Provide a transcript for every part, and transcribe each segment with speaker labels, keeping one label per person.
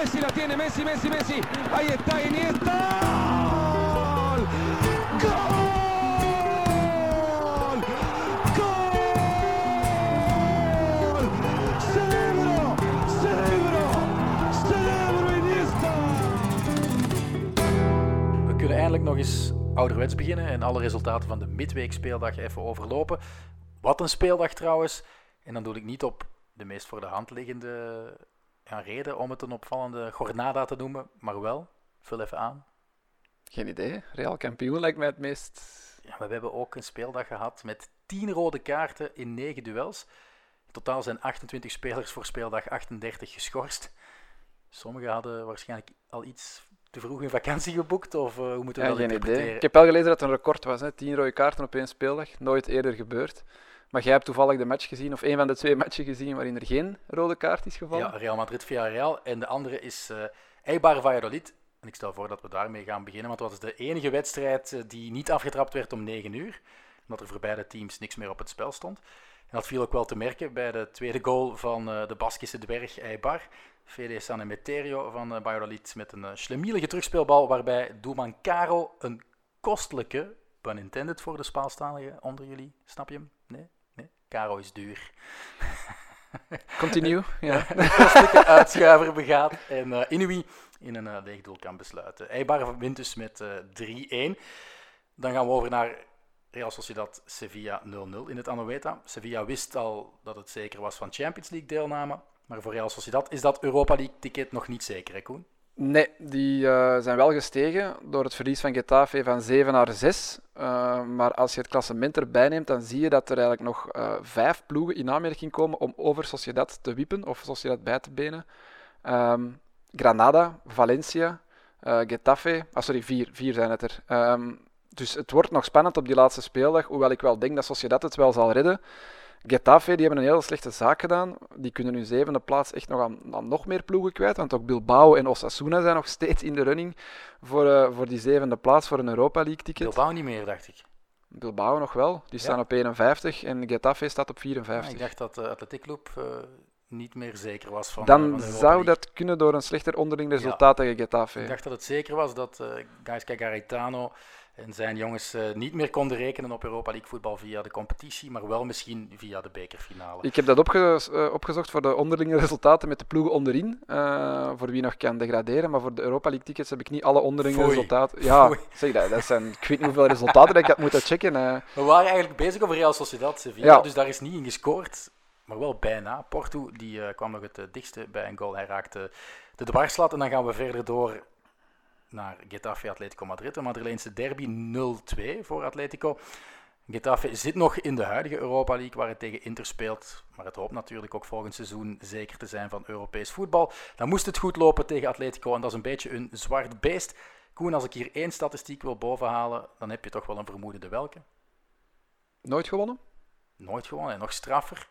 Speaker 1: Messi la tiene, Messi, Messi, Messi. Ahí está Iniesta. ¡Gol! ¡Gol! ¡Cerebro! ¡Cerebro! ¡Cerebro Iniesta!
Speaker 2: We kunnen eindelijk nog eens ouderwets beginnen en alle resultaten van de midweekspeeldag even overlopen. Wat een speeldag trouwens. En dan doe ik niet op de meest voor de hand liggende ja, reden om het een opvallende jornada te noemen, maar wel, vul even aan.
Speaker 3: Geen idee. Real kampioen lijkt mij het meest...
Speaker 2: Ja, we hebben ook een speeldag gehad met 10 rode kaarten in 9 duels. In totaal zijn 28 spelers voor speeldag 38 geschorst. Sommigen hadden waarschijnlijk al iets te vroeg een vakantie geboekt, of uh, hoe moeten we
Speaker 3: Ja,
Speaker 2: dat
Speaker 3: geen
Speaker 2: interpreteren?
Speaker 3: idee. Ik heb wel gelezen dat het een record was. Hè. 10 rode kaarten op één speeldag. Nooit eerder gebeurd. Maar jij hebt toevallig de match gezien, of een van de twee matchen gezien, waarin er geen rode kaart is gevallen.
Speaker 2: Ja, Real Madrid via Real. En de andere is eh Eibar Valladolid. En ik stel voor dat we daarmee gaan beginnen, want dat was de enige wedstrijd eh, die niet afgetrapt werd om 9 uur. Omdat er voor beide teams niks meer op het spel stond. En dat viel ook wel te merken bij de tweede goal van eh, de Baskische dwerg Eibar. Fede San Emeterio van Valladolid met een uh, terugspeelbal, waarbij doelman Caro een kostelijke, pun intended voor de Spaalstaligen onder jullie, snap je hem? Nee? Caro is duur.
Speaker 3: Continue. Ja.
Speaker 2: kostelijke uitschuiver begaat en eh Inui in een uh, leeg doel kan besluiten. Eibar wint dus met eh 3-1. Dan gaan we over naar Real Sociedad Sevilla 0-0 in het Anoeta. Sevilla wist al dat het zeker was van Champions League deelname, maar voor Real Sociedad is dat Europa League ticket nog niet zeker, hè Koen?
Speaker 3: Nee, die uh, zijn wel gestegen door het verlies van Getafe van 7 naar 6. Uh, maar als je het klassement erbij neemt, dan zie je dat er eigenlijk nog uh, vijf ploegen in aanmerking komen om over Sociedad te wiepen of Sociedad bij te benen. Um, Granada, Valencia, Getafe, ah sorry, vier, vier zijn het er. Um, dus het wordt nog spannend op die laatste speeldag, hoewel ik wel denk dat Sociedad het wel zal redden. Getafe die hebben een hele slechte zaak gedaan. Die kunnen hun zevende plaats echt nog aan, aan, nog meer ploegen kwijt. Want ook Bilbao en Osasuna zijn nog steeds in de running voor, uh, voor die zevende plaats voor een Europa League ticket.
Speaker 2: Bilbao niet meer, dacht ik.
Speaker 3: Bilbao nog wel. Die staan op 51 en Getafe staat op 54.
Speaker 2: Ja, ik dacht dat de uh, Athletic Club uh, niet meer zeker was van
Speaker 3: Dan
Speaker 2: van
Speaker 3: zou dat kunnen door een slechter onderling resultaat ja. tegen Getafe.
Speaker 2: Ik dacht dat het zeker was dat uh, Gaisca en zijn jongens uh, niet meer konden rekenen op Europa League voetbal via de competitie, maar wel misschien via de bekerfinale.
Speaker 3: Ik heb dat opge uh, opgezocht voor de onderlinge resultaten met de ploegen onderin, uh, voor wie nog kan degraderen, maar voor de Europa League tickets heb ik niet alle onderlinge
Speaker 2: Foei.
Speaker 3: resultaten. Ja,
Speaker 2: Foei.
Speaker 3: zeg dat, dat zijn, ik weet niet hoeveel resultaten dat ik had moeten checken.
Speaker 2: We waren eigenlijk bezig over Real Sociedad Sevilla, ja. dus daar is niet in gescoord, maar wel bijna. Porto die, kwam nog het dichtste bij een goal, hij raakte de dwarslat en dan gaan we verder door naar Getafe Atletico Madrid. Een Madrileense derby 0-2 voor Atletico. Getafe zit nog in de huidige Europa League waar het tegen Inter speelt. Maar het hoopt natuurlijk ook volgend seizoen zeker te zijn van Europees voetbal. Dan moest het goed lopen tegen Atletico en dat is een beetje een zwart beest. Koen, als ik hier één statistiek wil bovenhalen, dan heb je toch wel een vermoeden de welke.
Speaker 3: Nooit gewonnen?
Speaker 2: Nooit gewonnen en nog straffer.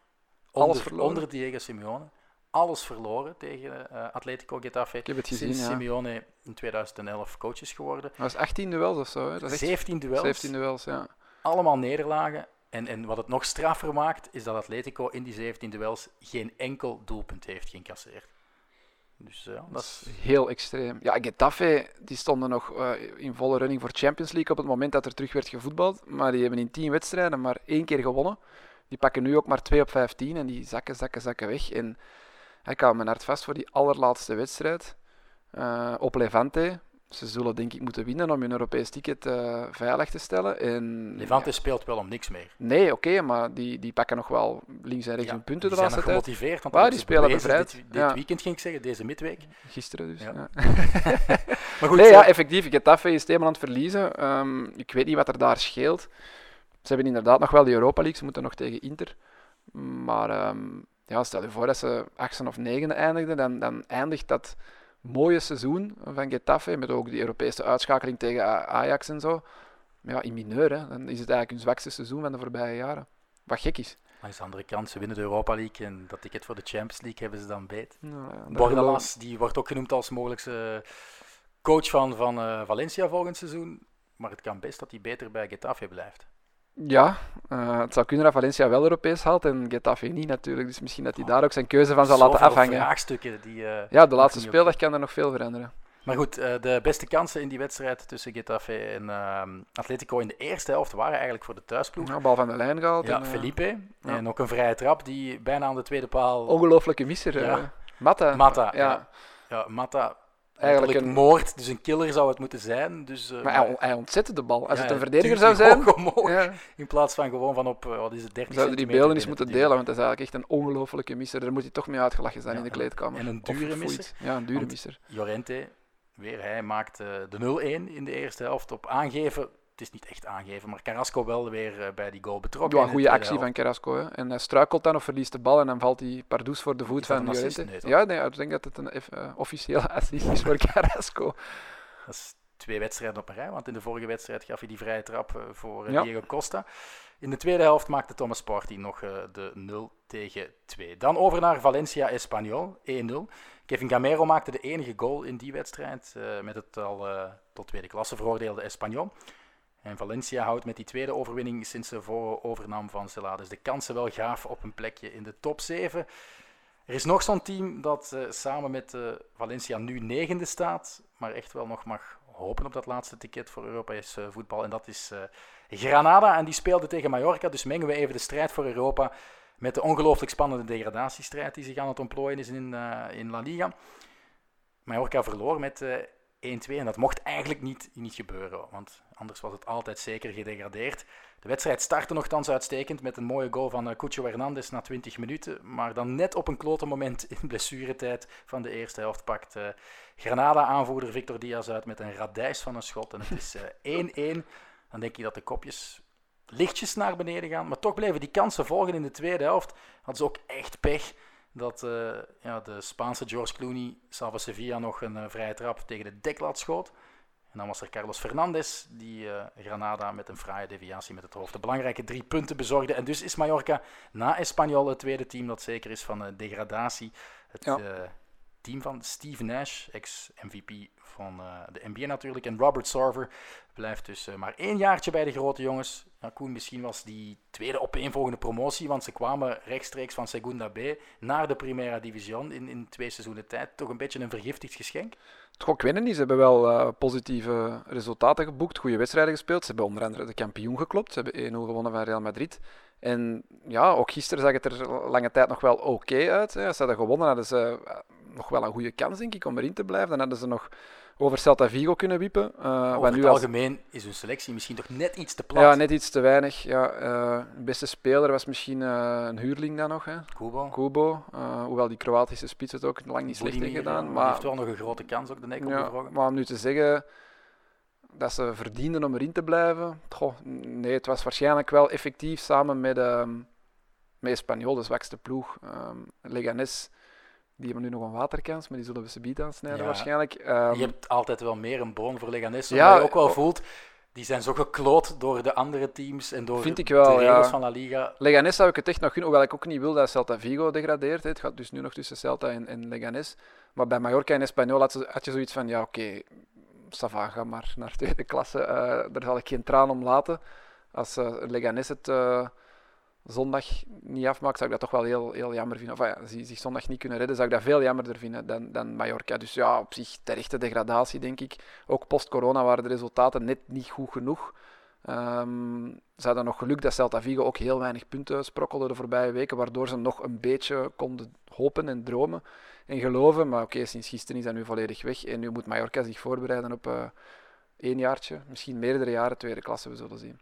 Speaker 3: Alles
Speaker 2: onder,
Speaker 3: verloren?
Speaker 2: Onder Diego Simeone alles verloren tegen uh, Atletico Getafe.
Speaker 3: Ik heb het gezien,
Speaker 2: Sinds
Speaker 3: ja.
Speaker 2: Simeone in 2011 coach is geworden.
Speaker 3: Dat was 18 duels of zo. Hè? Dat is echt
Speaker 2: 17 duels.
Speaker 3: 17 duels, ja.
Speaker 2: Allemaal nederlagen. En, en wat het nog straffer maakt, is dat Atletico in die 17 duels geen enkel doelpunt heeft geïncasseerd. Dus ja, dat is...
Speaker 3: Heel extreem. Ja, Getafe die stonden nog uh, in volle running voor Champions League op het moment dat er terug werd gevoetbald. Maar die hebben in 10 wedstrijden maar één keer gewonnen. Die pakken nu ook maar 2 op 15 en die zakken, zakken, zakken weg. En ik hou mijn hart vast voor die allerlaatste wedstrijd uh, op Levante. Ze zullen denk ik moeten winnen om hun Europees ticket uh, veilig te stellen. En,
Speaker 2: Levante ja. speelt wel om niks meer.
Speaker 3: Nee, oké, okay, maar die, die pakken nog wel links en rechts
Speaker 2: ja,
Speaker 3: hun punten
Speaker 2: de
Speaker 3: laatste
Speaker 2: tijd.
Speaker 3: tijd.
Speaker 2: gemotiveerd, want
Speaker 3: die spelen bevrijd.
Speaker 2: Dit, dit weekend ging ik zeggen, deze midweek.
Speaker 3: Gisteren dus.
Speaker 2: Ja.
Speaker 3: maar goed, nee, ja, effectief, Getafe is helemaal aan het verliezen. Um, ik weet niet wat er daar scheelt. Ze hebben inderdaad nog wel de Europa League, ze moeten nog tegen Inter. Maar... Um, ja, stel je voor dat ze achtste of negende eindigden, dan, dan eindigt dat mooie seizoen van Getafe, met ook die Europese uitschakeling tegen Ajax en zo, ja, in mineur. Hè. Dan is het eigenlijk hun zwakste seizoen van de voorbije jaren. Wat gek is.
Speaker 2: Maar aan de andere kant, ze winnen de Europa League en dat ticket voor de Champions League hebben ze dan beet.
Speaker 3: Ja,
Speaker 2: Bordalas, die wordt ook genoemd als mogelijkse coach van, van uh, Valencia volgend seizoen, maar het kan best dat hij beter bij Getafe blijft.
Speaker 3: Ja, uh, het zou kunnen dat Valencia wel Europees haalt en Getafe niet natuurlijk. Dus misschien dat hij daar ook zijn keuze van zal laten afhangen.
Speaker 2: vraagstukken die... Uh,
Speaker 3: ja, de laatste speeldag kan er nog veel veranderen.
Speaker 2: Maar goed, uh, de beste kansen in die wedstrijd tussen Getafe en Atletico in de eerste helft waren eigenlijk voor de thuisploeg.
Speaker 3: Ja, bal van de lijn gehaald.
Speaker 2: Ja, en, Felipe. Ja. En ook een vrije trap die bijna aan de tweede paal...
Speaker 3: Ongelooflijke misser. Ja. Mata.
Speaker 2: Mata, ja. ja. Mata eigenlijk een moord, dus een killer zou het moeten zijn. Dus,
Speaker 3: uh, maar hij, hij, ontzette de bal. Als het een verdediger zou zijn.
Speaker 2: ja. In plaats van gewoon van op, uh, wat is het, 30
Speaker 3: Zouden die beelden eens moeten delen, want dat is eigenlijk echt een ongelofelijke misser. Daar moet hij toch mee uitgelachen zijn in de kleedkamer.
Speaker 2: En een dure misser.
Speaker 3: Ja, een dure misser.
Speaker 2: Jorente, weer hij maakt uh, de 0-1 in de eerste helft op aangeven het is niet echt aangeven, maar Carrasco wel weer uh, bij die goal betrokken.
Speaker 3: Ja, een goede actie van Carrasco. Hè. En hij struikelt dan of verliest de bal en dan valt hij Pardoes voor de voet van Llorente. Nee, ja, nee, ik denk dat het een uh, officiële assist is voor Carrasco.
Speaker 2: Dat is twee wedstrijden op een rij, want in de vorige wedstrijd gaf hij die vrije trap voor ja. Diego Costa. In de tweede helft maakte Thomas Partey nog de 0 tegen 2. Dan over naar Valencia Espanyol, 1-0. Kevin Gamero maakte de enige goal in die wedstrijd met het al tot tweede klasse veroordeelde Espanyol. En Valencia houdt met die tweede overwinning sinds de overnam van Celades de kansen wel gaaf op een plekje in de top 7. Er is nog zo'n team dat uh, samen met uh, Valencia nu negende staat, maar echt wel nog mag hopen op dat laatste ticket voor Europees uh, voetbal. En dat is Granada. En die speelde tegen Mallorca. Dus mengen we even de strijd voor Europa met de ongelooflijk spannende degradatiestrijd die zich aan het ontplooien is in, in La Liga. Mallorca verloor met 1-2 en dat mocht eigenlijk niet, niet gebeuren, want anders was het altijd zeker gedegradeerd. De wedstrijd startte nogthans uitstekend met een mooie goal van uh, Cucho Hernandez na 20 minuten, maar dan net op een klote moment in blessuretijd van de eerste helft pakt uh, Granada-aanvoerder Victor Diaz uit met een radijs van een schot en het is 1-1. Uh, dan denk je dat de kopjes lichtjes naar beneden gaan, maar toch bleven die kansen volgen in de tweede helft. Hadden ze ook echt pech dat uh, ja, de Spaanse George Clooney Salva Sevilla nog een uh, vrije trap tegen de deklat schoot. En dan was er Carlos Fernandes, die uh, Granada met een fraaie deviatie met het hoofd de belangrijke drie punten bezorgde. En dus is Mallorca na Espanyol het tweede team dat zeker is van degradatie. Het ja. Team van Steve Nash, ex-MVP van de NBA natuurlijk, en Robert Sarver blijft dus maar één jaartje bij de grote jongens. Ja, Koen, misschien was die tweede opeenvolgende promotie, want ze kwamen rechtstreeks van Segunda B naar de Primera Division in, in twee seizoenen tijd. Toch een beetje een vergiftigd geschenk?
Speaker 3: Toch ik weet niet. Ze hebben wel uh, positieve resultaten geboekt, goede wedstrijden gespeeld. Ze hebben onder andere de kampioen geklopt. Ze hebben 1-0 gewonnen van Real Madrid. En ja, ook gisteren zag het er lange tijd nog wel oké uit. Hè. Ze hadden gewonnen, hadden ze eh, nog wel een goede kans, denk ik, om erin te blijven. Dan hadden ze nog over Celta Vigo kunnen wiepen.
Speaker 2: Uh, over nu het algemeen is hun selectie misschien toch net iets te plat.
Speaker 3: Ja, net iets te weinig. Ja, uh, de beste speler was misschien uh, een huurling dan nog. Hè.
Speaker 2: Kubo.
Speaker 3: Kubo. hoewel die Kroatische spits het ook lang niet slecht heeft gedaan.
Speaker 2: Ja, maar heeft wel nog een grote kans ook de nek ja,
Speaker 3: Maar om nu te zeggen dat ze verdienden om erin te blijven. Goh, nee, het was waarschijnlijk wel effectief samen met, um, met Espanyol, de zwakste ploeg. Um, Leganes die hebben nu nog een waterkans, maar die zullen we ze aansnijden ja. waarschijnlijk.
Speaker 2: Um, je hebt altijd wel meer een bron voor Leganes, ja, je ook wel voelt die zijn zo gekloot door de andere teams en door
Speaker 3: vind ik wel,
Speaker 2: de regels van La Liga.
Speaker 3: Leganes zou ik het echt nog kunnen, hoewel ik ook niet wil dat Celta Vigo degradeert. Het gaat dus nu nog tussen Celta en, en Leganes. Maar bij Mallorca en Espanyol had, had je zoiets van, ja oké, okay, Sava, ga maar naar tweede klasse. Uh, daar zal ik geen traan om laten. Als uh, Leganes het... Uh, zondag niet afmaakt, zou ik dat toch wel heel, heel jammer vinden. Of ja, ze zich zondag niet kunnen redden, zou ik dat veel jammerder vinden dan, dan Mallorca. Dus ja, op zich terechte degradatie, denk ik. Ook post-corona waren de resultaten net niet goed genoeg. Um, ze hadden nog geluk dat Celta Vigo ook heel weinig punten sprokkelde de voorbije weken, waardoor ze nog een beetje konden hopen en dromen en geloven. Maar oké, sinds gisteren is dat nu volledig weg. En nu moet Mallorca zich voorbereiden op uh, één jaartje, misschien meerdere jaren tweede klasse, we zullen zien.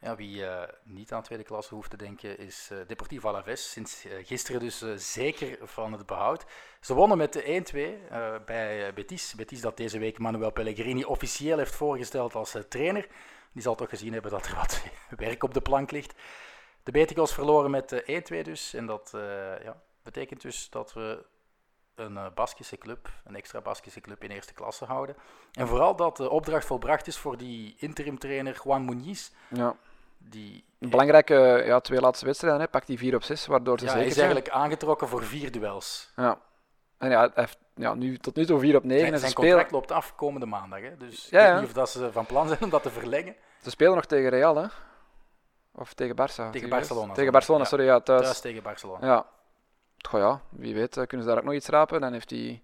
Speaker 2: Ja, wie uh, niet aan tweede klasse hoeft te denken is uh, Deportivo Alaves. Sinds uh, gisteren dus zeker van het behoud. Ze wonnen met de 1-2 bij Betis. Betis dat deze week Manuel Pellegrini officieel heeft voorgesteld als trainer. Die zal toch gezien hebben dat er wat werk op de plank ligt. De Beticos verloren met 1-2 dus. En dat ja, betekent dus dat we een Baskische club, een extra Baskische club in eerste klasse houden. En vooral dat de opdracht volbracht is voor die interim trainer Juan Muñiz.
Speaker 3: Ja
Speaker 2: die...
Speaker 3: Een belangrijke ja, twee laatste wedstrijden, hè. pakt die 4 op 6, waardoor ze
Speaker 2: ja,
Speaker 3: zeker
Speaker 2: hij is eigenlijk aangetrokken voor vier duels.
Speaker 3: Ja. En ja, hij heeft ja, nu, tot nu toe 4 op 9.
Speaker 2: Zijn,
Speaker 3: en
Speaker 2: zijn contract loopt af komende maandag, hè. dus ja, ik weet niet of dat ze van plan zijn om dat te verlengen.
Speaker 3: Ze spelen nog tegen Real, hè. Of tegen Barça?
Speaker 2: Tegen Barcelona.
Speaker 3: Tegen Barcelona, sorry, ja, thuis.
Speaker 2: Thuis tegen Barcelona.
Speaker 3: Ja. Goh ja, wie weet eh, kunnen ze daar ook nog iets rapen. Dan heeft hij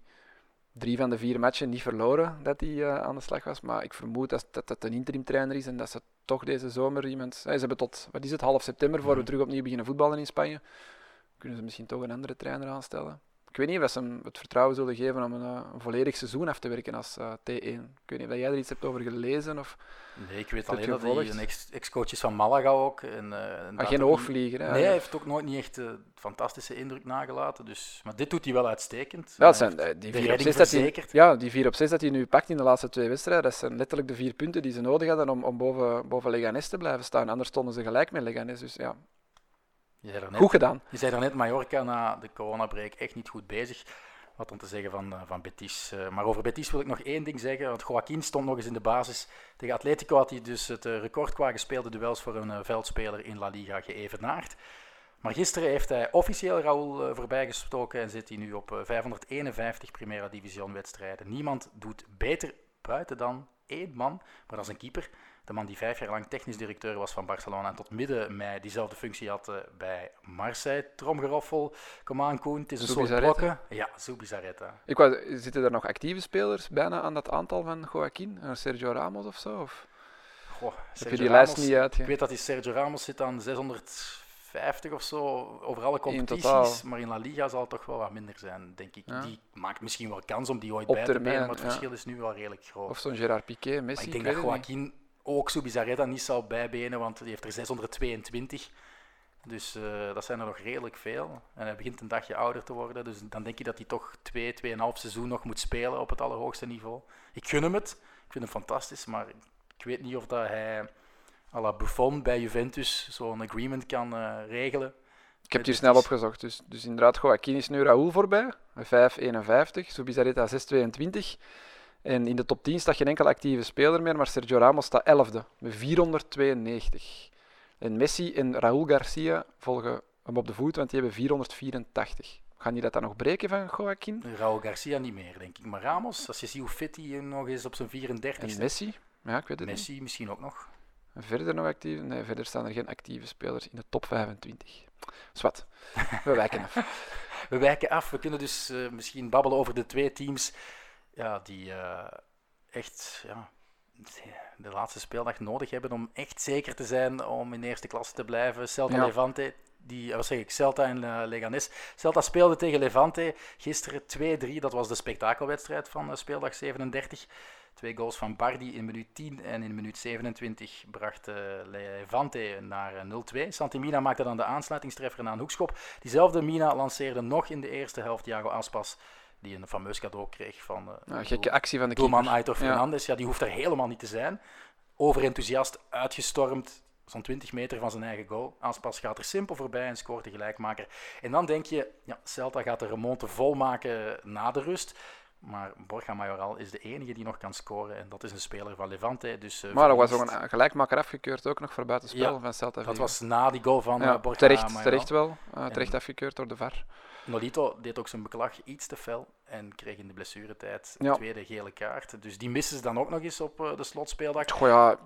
Speaker 3: drie van de vier matchen niet verloren dat hij eh, aan de slag was. Maar ik vermoed dat dat, dat een interim trainer is en dat ze toch deze zomer iemand... eh, ze hebben tot, wat is het, half september voor we
Speaker 2: Mhm.
Speaker 3: terug opnieuw beginnen voetballen in Spanje. Kunnen ze misschien toch een andere trainer aanstellen. Ik weet niet of ze hem het vertrouwen zullen geven om een, eh, een volledig seizoen af te werken als eh, T1. Ik weet niet of jij er iets hebt over gelezen. Of,
Speaker 2: Nee, ik weet alleen dat hij een ex- ex-coach is van Malaga ook. En, eh, en
Speaker 3: maar
Speaker 2: dat
Speaker 3: geen
Speaker 2: ook niet-
Speaker 3: oogvlieger. Hè?
Speaker 2: Nee, hij heeft ook nooit niet echt een fantastische indruk nagelaten. Dus, maar dit doet hij wel uitstekend.
Speaker 3: Ja, dat zijn die vier, op zes dat hij, ja, die vier op zes dat hij nu pakt in de laatste twee wedstrijden, dat zijn letterlijk de vier punten die ze nodig hadden om, om boven, boven Leganes te blijven staan. Anders stonden ze gelijk met Leganes. Dus ja,
Speaker 2: Je zei daarnet,
Speaker 3: goed gedaan.
Speaker 2: je zei daarnet Mallorca na de coronabreak echt niet goed bezig. Wat om te zeggen van, eh, van Betis. Eh, maar over Betis wil ik nog één ding zeggen. Want Joaquin stond nog eens in de basis. Tegen Atletico had hij dus het eh, record qua gespeelde duels voor een veldspeler in La Liga geëvenaard. Maar gisteren heeft hij officieel Raúl voorbijgestoken en zit hij nu op eh, 551 Primera Division wedstrijden. Niemand doet beter buiten dan één man, maar dat is een keeper. De man die vijf jaar lang technisch directeur was van Barcelona en tot midden mei diezelfde functie had eh, bij Marseille. Tromgeroffel, kom aan Koen, het is een soort blokken. Ja, Zubizarreta.
Speaker 3: Ik wou, zitten er nog actieve spelers bijna aan dat aantal van Joaquin? Sergio Ramos of zo? Of
Speaker 2: Goh,
Speaker 3: heb je die lijst niet uit?
Speaker 2: Ik weet dat die Sergio Ramos zit aan 650 of zo over alle competities, maar in La Liga zal het toch wel wat minder zijn, denk ik.
Speaker 3: Ja.
Speaker 2: Die maakt misschien wel kans om die ooit
Speaker 3: Op
Speaker 2: bij te
Speaker 3: termijn,
Speaker 2: maar het
Speaker 3: ja.
Speaker 2: verschil is nu wel redelijk groot.
Speaker 3: Of zo'n Gerard Piqué,
Speaker 2: Maar
Speaker 3: Messi?
Speaker 2: ik denk dat. Joaquin ook Subizarreta niet zal bijbenen, want die heeft er 622. Dus eh, dat zijn er nog redelijk veel. En hij begint een dagje ouder te worden, dus dan denk je dat hij toch twee, tweeënhalf seizoen nog moet spelen op het allerhoogste niveau. Ik gun hem het, ik vind hem fantastisch, maar ik weet niet of dat hij à la Buffon bij Juventus zo'n agreement kan eh, regelen.
Speaker 3: Ik heb het hier
Speaker 2: Het
Speaker 3: snel opgezocht. Dus, dus inderdaad, Joaquin is nu Raúl voorbij. Met 5,51. Subizarreta 6,22. En in de top 10 staat geen enkele actieve speler meer, maar Sergio Ramos staat 11e met 492. En Messi en Raúl Garcia volgen hem op de voet, want die hebben 484. Gaan die dat dan nog breken van Joaquin?
Speaker 2: Raúl Garcia niet meer, denk ik. Maar Ramos, als je ziet hoe fit hij nog is op zijn 34
Speaker 3: En Messi? Ja, ik weet het niet.
Speaker 2: Messi misschien ook nog.
Speaker 3: En verder nog actief? Nee, verder staan er geen actieve spelers in de top 25. Zwat. We wijken af.
Speaker 2: We wijken af. We kunnen dus eh, misschien babbelen over de twee teams ja, die eh, echt ja, de laatste speeldag nodig hebben om echt zeker te zijn om in de eerste klasse te blijven. Celta
Speaker 3: Ja.
Speaker 2: Levante, die, eh, wat zeg ik, Celta en eh, Leganes. Celta speelde tegen Levante gisteren 2-3. Dat was de spektakelwedstrijd van speeldag 37. Twee goals van Bardi in minuut 10 en in minuut 27 bracht Levante naar eh, 0-2. Santimina maakte dan de aansluitingstreffer na een hoekschop. Diezelfde Mina lanceerde nog in de eerste helft Thiago Aspas, die een fameus cadeau kreeg van eh,
Speaker 3: Nou, gekke actie van de
Speaker 2: doelman. Aitor
Speaker 3: Ja.
Speaker 2: Fernandes. Ja. die hoeft er helemaal niet te zijn. Overenthousiast, uitgestormd, zo'n 20 meter van zijn eigen goal. Aspas gaat er simpel voorbij en scoort de gelijkmaker. En dan denk je, ja, Celta gaat de remonte volmaken na de rust. Maar Borja Majoral is de enige die nog kan scoren. En dat is een speler van Levante. Dus, eh,
Speaker 3: Maar er was ook een gelijkmaker afgekeurd, ook nog voor buitenspel
Speaker 2: Ja,
Speaker 3: van Celta
Speaker 2: Dat was na die goal van
Speaker 3: ja,
Speaker 2: eh, Borja
Speaker 3: terecht,
Speaker 2: Majoral.
Speaker 3: terecht wel. terecht
Speaker 2: En-
Speaker 3: afgekeurd door de VAR.
Speaker 2: Nolito deed ook zijn beklag iets te fel en kreeg in de blessuretijd een
Speaker 3: Ja.
Speaker 2: tweede gele kaart. Dus die missen ze dan ook nog eens op eh, de slotspeeldag.
Speaker 3: Goh, ja,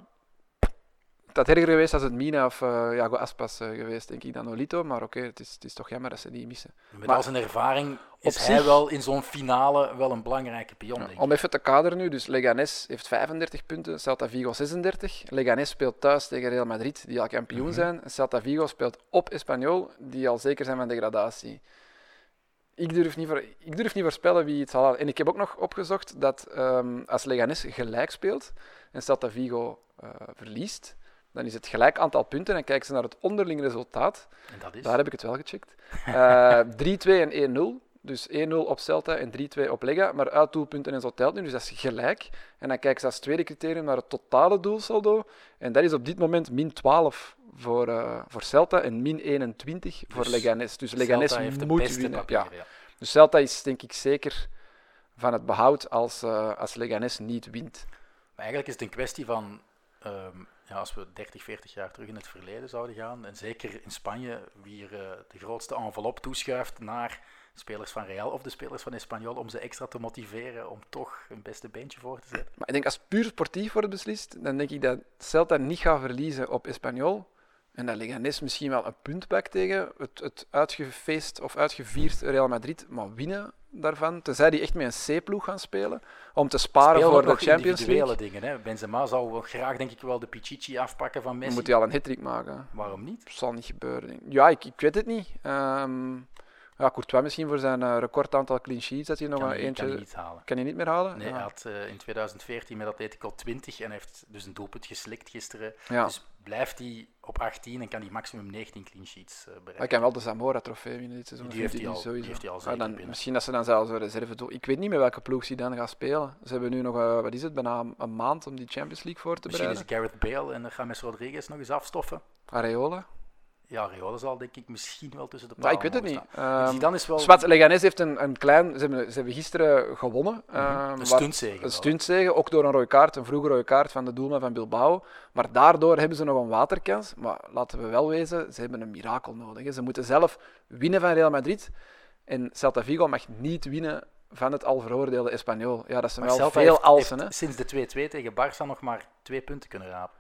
Speaker 3: dat erger geweest als het Mina of eh Jago Aspas eh, geweest, denk ik, dan Olito. Maar oké, het, is, het is toch jammer dat ze die missen.
Speaker 2: Met
Speaker 3: Maar
Speaker 2: al zijn ervaring is
Speaker 3: op
Speaker 2: hij
Speaker 3: zich-
Speaker 2: wel in zo'n finale wel een belangrijke pion,
Speaker 3: Ja,
Speaker 2: denk ik.
Speaker 3: om even te kaderen nu, dus Leganes heeft 35 punten, Celta Vigo 36. Leganes speelt thuis tegen Real Madrid, die al kampioen
Speaker 2: Mhm.
Speaker 3: zijn. Celta Vigo speelt op Espanyol, die al zeker zijn van degradatie. Ik durf niet, voor, ik durf niet voorspellen wie het zal halen. En ik heb ook nog opgezocht dat ehm, als Leganes gelijk speelt en Celta Vigo eh, verliest, dan is het gelijk aantal punten en kijken ze naar het onderling resultaat.
Speaker 2: En dat is...
Speaker 3: Daar heb ik het wel gecheckt. Eh 3-2 en 1-0. Dus 1-0 op Celta en 3-2 op Lega. Maar uit doelpunten en zo telt nu, dus dat is gelijk. En dan kijken ze als tweede criterium naar het totale doelsaldo. En dat is op dit moment min 12 voor, eh, voor Celta en min 21 voor
Speaker 2: Dus
Speaker 3: Leganes. Dus Leganes
Speaker 2: Celta
Speaker 3: moet
Speaker 2: beste
Speaker 3: winnen. Ja. Dus Celta is denk ik zeker van het behoud als, eh, als Leganes niet wint.
Speaker 2: Maar eigenlijk is het een kwestie van, ehm, ja, als we 30, 40 jaar terug in het verleden zouden gaan, en zeker in Spanje, wie er eh, de grootste envelop toeschuift naar spelers van Real of de spelers van Espanyol, om ze extra te motiveren om toch hun beste beentje voor te zetten.
Speaker 3: Maar ik denk als puur sportief wordt beslist, dan denk ik dat Celta niet gaat verliezen op Espanyol En dat Leganes misschien wel een punt pakt tegen het, het uitgefeest of uitgevierd Real Madrid, maar winnen daarvan, tenzij die echt met een C-ploeg gaan spelen, om te sparen voor de Champions League.
Speaker 2: dingen. Hè. Benzema zou wel graag, denk ik, wel de Pichichi afpakken van
Speaker 3: Dan
Speaker 2: Messi.
Speaker 3: moet hij al een hat maken.
Speaker 2: Waarom niet?
Speaker 3: zal niet gebeuren. Ja, ik, ik weet het niet. Ehm ja, Courtois misschien voor zijn eh, record aantal clean sheets, dat hij nog
Speaker 2: Kan
Speaker 3: een
Speaker 2: hij,
Speaker 3: eentje...
Speaker 2: kan hij niet halen.
Speaker 3: Kan hij niet meer halen?
Speaker 2: Nee,
Speaker 3: ja.
Speaker 2: hij had eh, in 2014 met Atletico 20 en hij heeft dus een doelpunt geslikt gisteren.
Speaker 3: Ja.
Speaker 2: Dus blijft hij op 18 en kan hij maximum 19 clean sheets eh, bereiken.
Speaker 3: Hij kan wel de Zamora-trofee winnen dit seizoen.
Speaker 2: Die
Speaker 3: vind
Speaker 2: heeft hij al-
Speaker 3: sowieso.
Speaker 2: die heeft hij al
Speaker 3: Ja,
Speaker 2: zeker
Speaker 3: dan, misschien dat ze dan zelfs een reserve doen. Ik weet niet meer welke ploeg ze dan gaan spelen. Ze hebben nu nog, wat is het, bijna een- maand om die Champions League voor te
Speaker 2: Misschien is
Speaker 3: bereiden.
Speaker 2: Gareth Bale en James Rodriguez nog eens afstoffen.
Speaker 3: Areola?
Speaker 2: Ja, Real zal denk ik misschien wel tussen de
Speaker 3: ik
Speaker 2: palen
Speaker 3: weet het niet. Ehm
Speaker 2: Zidane is wel
Speaker 3: Zwart, Leganes heeft een, een klein... Ze hebben, ze hebben gisteren gewonnen.
Speaker 2: Mhm.
Speaker 3: ehm,
Speaker 2: een
Speaker 3: waar-
Speaker 2: stuntzege.
Speaker 3: Een stuntzege, ook door een rode kaart, een vroege rode kaart van de doelman van Bilbao. Maar daardoor hebben ze nog een waterkans. Maar laten we wel wezen, ze hebben een mirakel nodig. hè. Ze moeten zelf winnen van Real Madrid. En Celta Vigo mag niet winnen van het al veroordeelde Espanyol. Ja, dat zijn wel
Speaker 2: Celta
Speaker 3: veel
Speaker 2: heeft,
Speaker 3: alsen.
Speaker 2: heeft sinds de 2-2 tegen Barça nog maar twee punten kunnen rapen.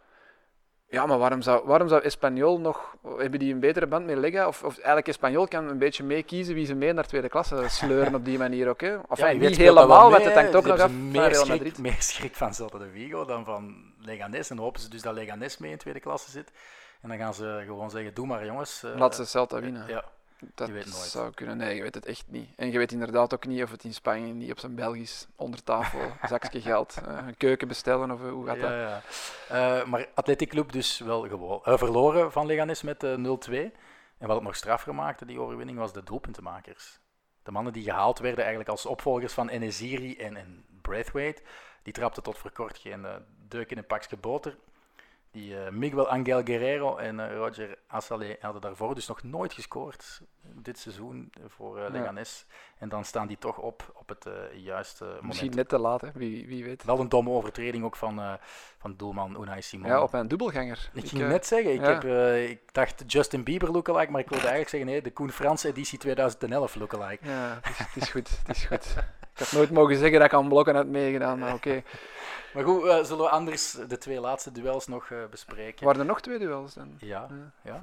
Speaker 3: Ja, maar waarom zou, waarom zou Espanyol nog... Hebben die een betere band met Lega? Of, of eigenlijk Espanyol kan een beetje meekiezen wie ze mee naar tweede klasse sleuren op die manier ook. Hè? Of
Speaker 2: Ja,
Speaker 3: niet helemaal, want het hangt ook nog af
Speaker 2: meer schrik,
Speaker 3: Madrid.
Speaker 2: meer schrik van Celta de Vigo dan van Leganes. En hopen ze dus dat Leganes mee in tweede klasse zit. En dan gaan ze gewoon zeggen, doe maar jongens. eh,
Speaker 3: Laat ze Celta winnen.
Speaker 2: Ja,
Speaker 3: Dat
Speaker 2: Je weet nooit.
Speaker 3: zou kunnen. Nee, je weet het echt niet. En je weet inderdaad ook niet of het in Spanje niet op zijn Belgisch onder tafel zakje geld, eh, een keuken bestellen of eh, hoe gaat dat?
Speaker 2: ja, ja. Eh, maar Athletic Club dus wel gewo- eh, verloren van Leganes met eh, 0-2. En wat het nog straffer maakte, die overwinning, was de doelpuntenmakers. De mannen die gehaald werden eigenlijk als opvolgers van Enesiri en, en Braithwaite, die trapten tot voor kort geen deuk in een pakje boter. Die eh, Miguel Angel Guerrero en eh, Roger Assalé hadden daarvoor dus nog nooit gescoord dit seizoen voor eh,
Speaker 3: Ja.
Speaker 2: Leganes. En dan staan die toch op op het eh, juiste moment.
Speaker 3: Misschien net te laat, hè? Wie, wie weet.
Speaker 2: Wel een domme overtreding ook van, eh, van doelman Unai Simon.
Speaker 3: Ja, op een dubbelganger.
Speaker 2: ik
Speaker 3: Ik,
Speaker 2: ging
Speaker 3: eh,
Speaker 2: net zeggen, ik,
Speaker 3: ja.
Speaker 2: heb, eh, ik dacht Justin Bieber lookalike, maar ik wilde eigenlijk zeggen nee, de Koen Frans editie 2011 lookalike.
Speaker 3: Ja, het is, het is goed. Het is goed. Ik had nooit mogen zeggen dat ik aan blokken had meegedaan, maar oké.
Speaker 2: Maar goed, eh, zullen we anders de twee laatste duels nog eh, bespreken?
Speaker 3: Waren er nog twee duels dan?
Speaker 2: Ja,
Speaker 3: Ja.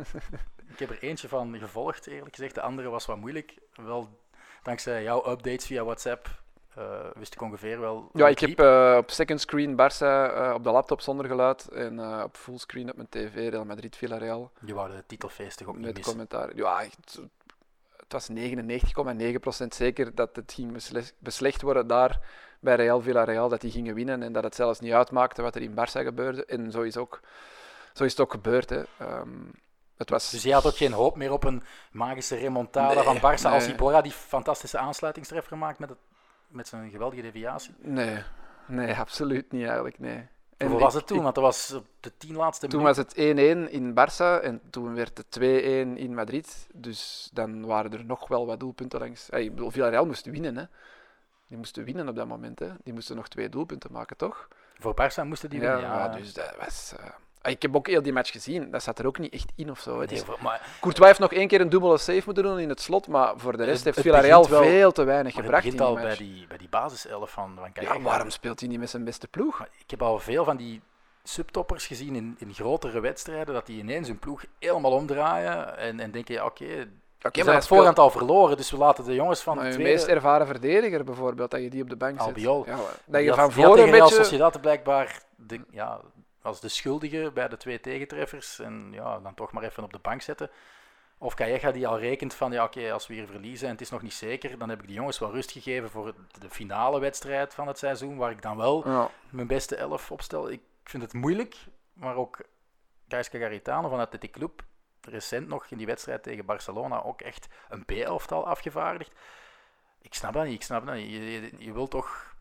Speaker 2: ik heb er eentje van gevolgd, eerlijk gezegd. De andere was wat moeilijk. Wel, dankzij jouw updates via WhatsApp eh, wist ik ongeveer wel.
Speaker 3: Ja, ik heb op second screen Barça op de laptop zonder geluid en op fullscreen op mijn tv Real Madrid Villarreal.
Speaker 2: Je wou de titelfeest toch ook niet
Speaker 3: Met
Speaker 2: missen?
Speaker 3: commentaar. Ja, echt, het was 99,9% zeker dat het ging besle- beslecht worden daar bij Real Villarreal, dat die gingen winnen en dat het zelfs niet uitmaakte wat er in Barça gebeurde. En zo is, ook, zo is het ook gebeurd. Hè. Ehm, het was...
Speaker 2: Dus jij had ook geen hoop meer op een magische remontada
Speaker 3: Nee,
Speaker 2: van Barça als
Speaker 3: nee.
Speaker 2: Iborra die fantastische aansluitingstreffer maakt met, het, met zijn geweldige deviatie?
Speaker 3: Nee, nee, absoluut niet eigenlijk, nee. En ik-
Speaker 2: was het toen? Want dat was op de tien laatste
Speaker 3: Toen was het 1-1 in Barça en toen werd het 2-1 in Madrid. Dus dan waren er nog wel wat doelpunten langs. Hey, ik bedoel, Villarreal moest winnen, hè. Die moesten winnen op dat moment, hè. Die moesten nog twee doelpunten maken, toch?
Speaker 2: Voor Barça moesten die
Speaker 3: ja,
Speaker 2: winnen. Ja,
Speaker 3: ja, dus dat was... eh, Ik heb ook heel die match gezien. Dat zat er ook niet echt in of zo. Het
Speaker 2: Nee, maar,
Speaker 3: Courtois heeft nog één keer een dubbele save moeten doen in het slot, maar voor de rest
Speaker 2: Het-
Speaker 3: heeft
Speaker 2: het
Speaker 3: Villarreal
Speaker 2: begint wel-
Speaker 3: veel te weinig
Speaker 2: maar het
Speaker 3: gebracht in
Speaker 2: begint
Speaker 3: die
Speaker 2: al bij
Speaker 3: match.
Speaker 2: die, bij die basiself van, van
Speaker 3: Ja, waarom speelt hij niet met zijn beste ploeg?
Speaker 2: Maar Ik heb al veel van die subtoppers gezien in, in grotere wedstrijden, dat die ineens hun ploeg helemaal omdraaien en, en denken, ja, oké,
Speaker 3: Oké, maar
Speaker 2: zijn
Speaker 3: hij
Speaker 2: op voorhand al verloren, dus we laten de jongens van de tweede...
Speaker 3: meest ervaren verdediger bijvoorbeeld, dat je die op de bank zet.
Speaker 2: Albiol.
Speaker 3: Ja, dat je van voor een beetje...
Speaker 2: Sociedad blijkbaar de, ja, als de schuldige bij de twee tegentreffers en ja, dan toch maar even op de bank zetten. Of Calleja die al rekent van, ja oké, als we hier verliezen en het is nog niet zeker, dan heb ik die jongens wel rust gegeven voor de finale wedstrijd van het seizoen, waar ik dan wel
Speaker 3: Ja.
Speaker 2: mijn beste elf opstel. Ik vind het moeilijk, maar ook Gaisca Garitano van Athletic Club, recent nog in die wedstrijd tegen Barcelona, ook echt een B-elftal afgevaardigd. Ik snap dat niet, ik snap dat niet. Je, je, je wilt toch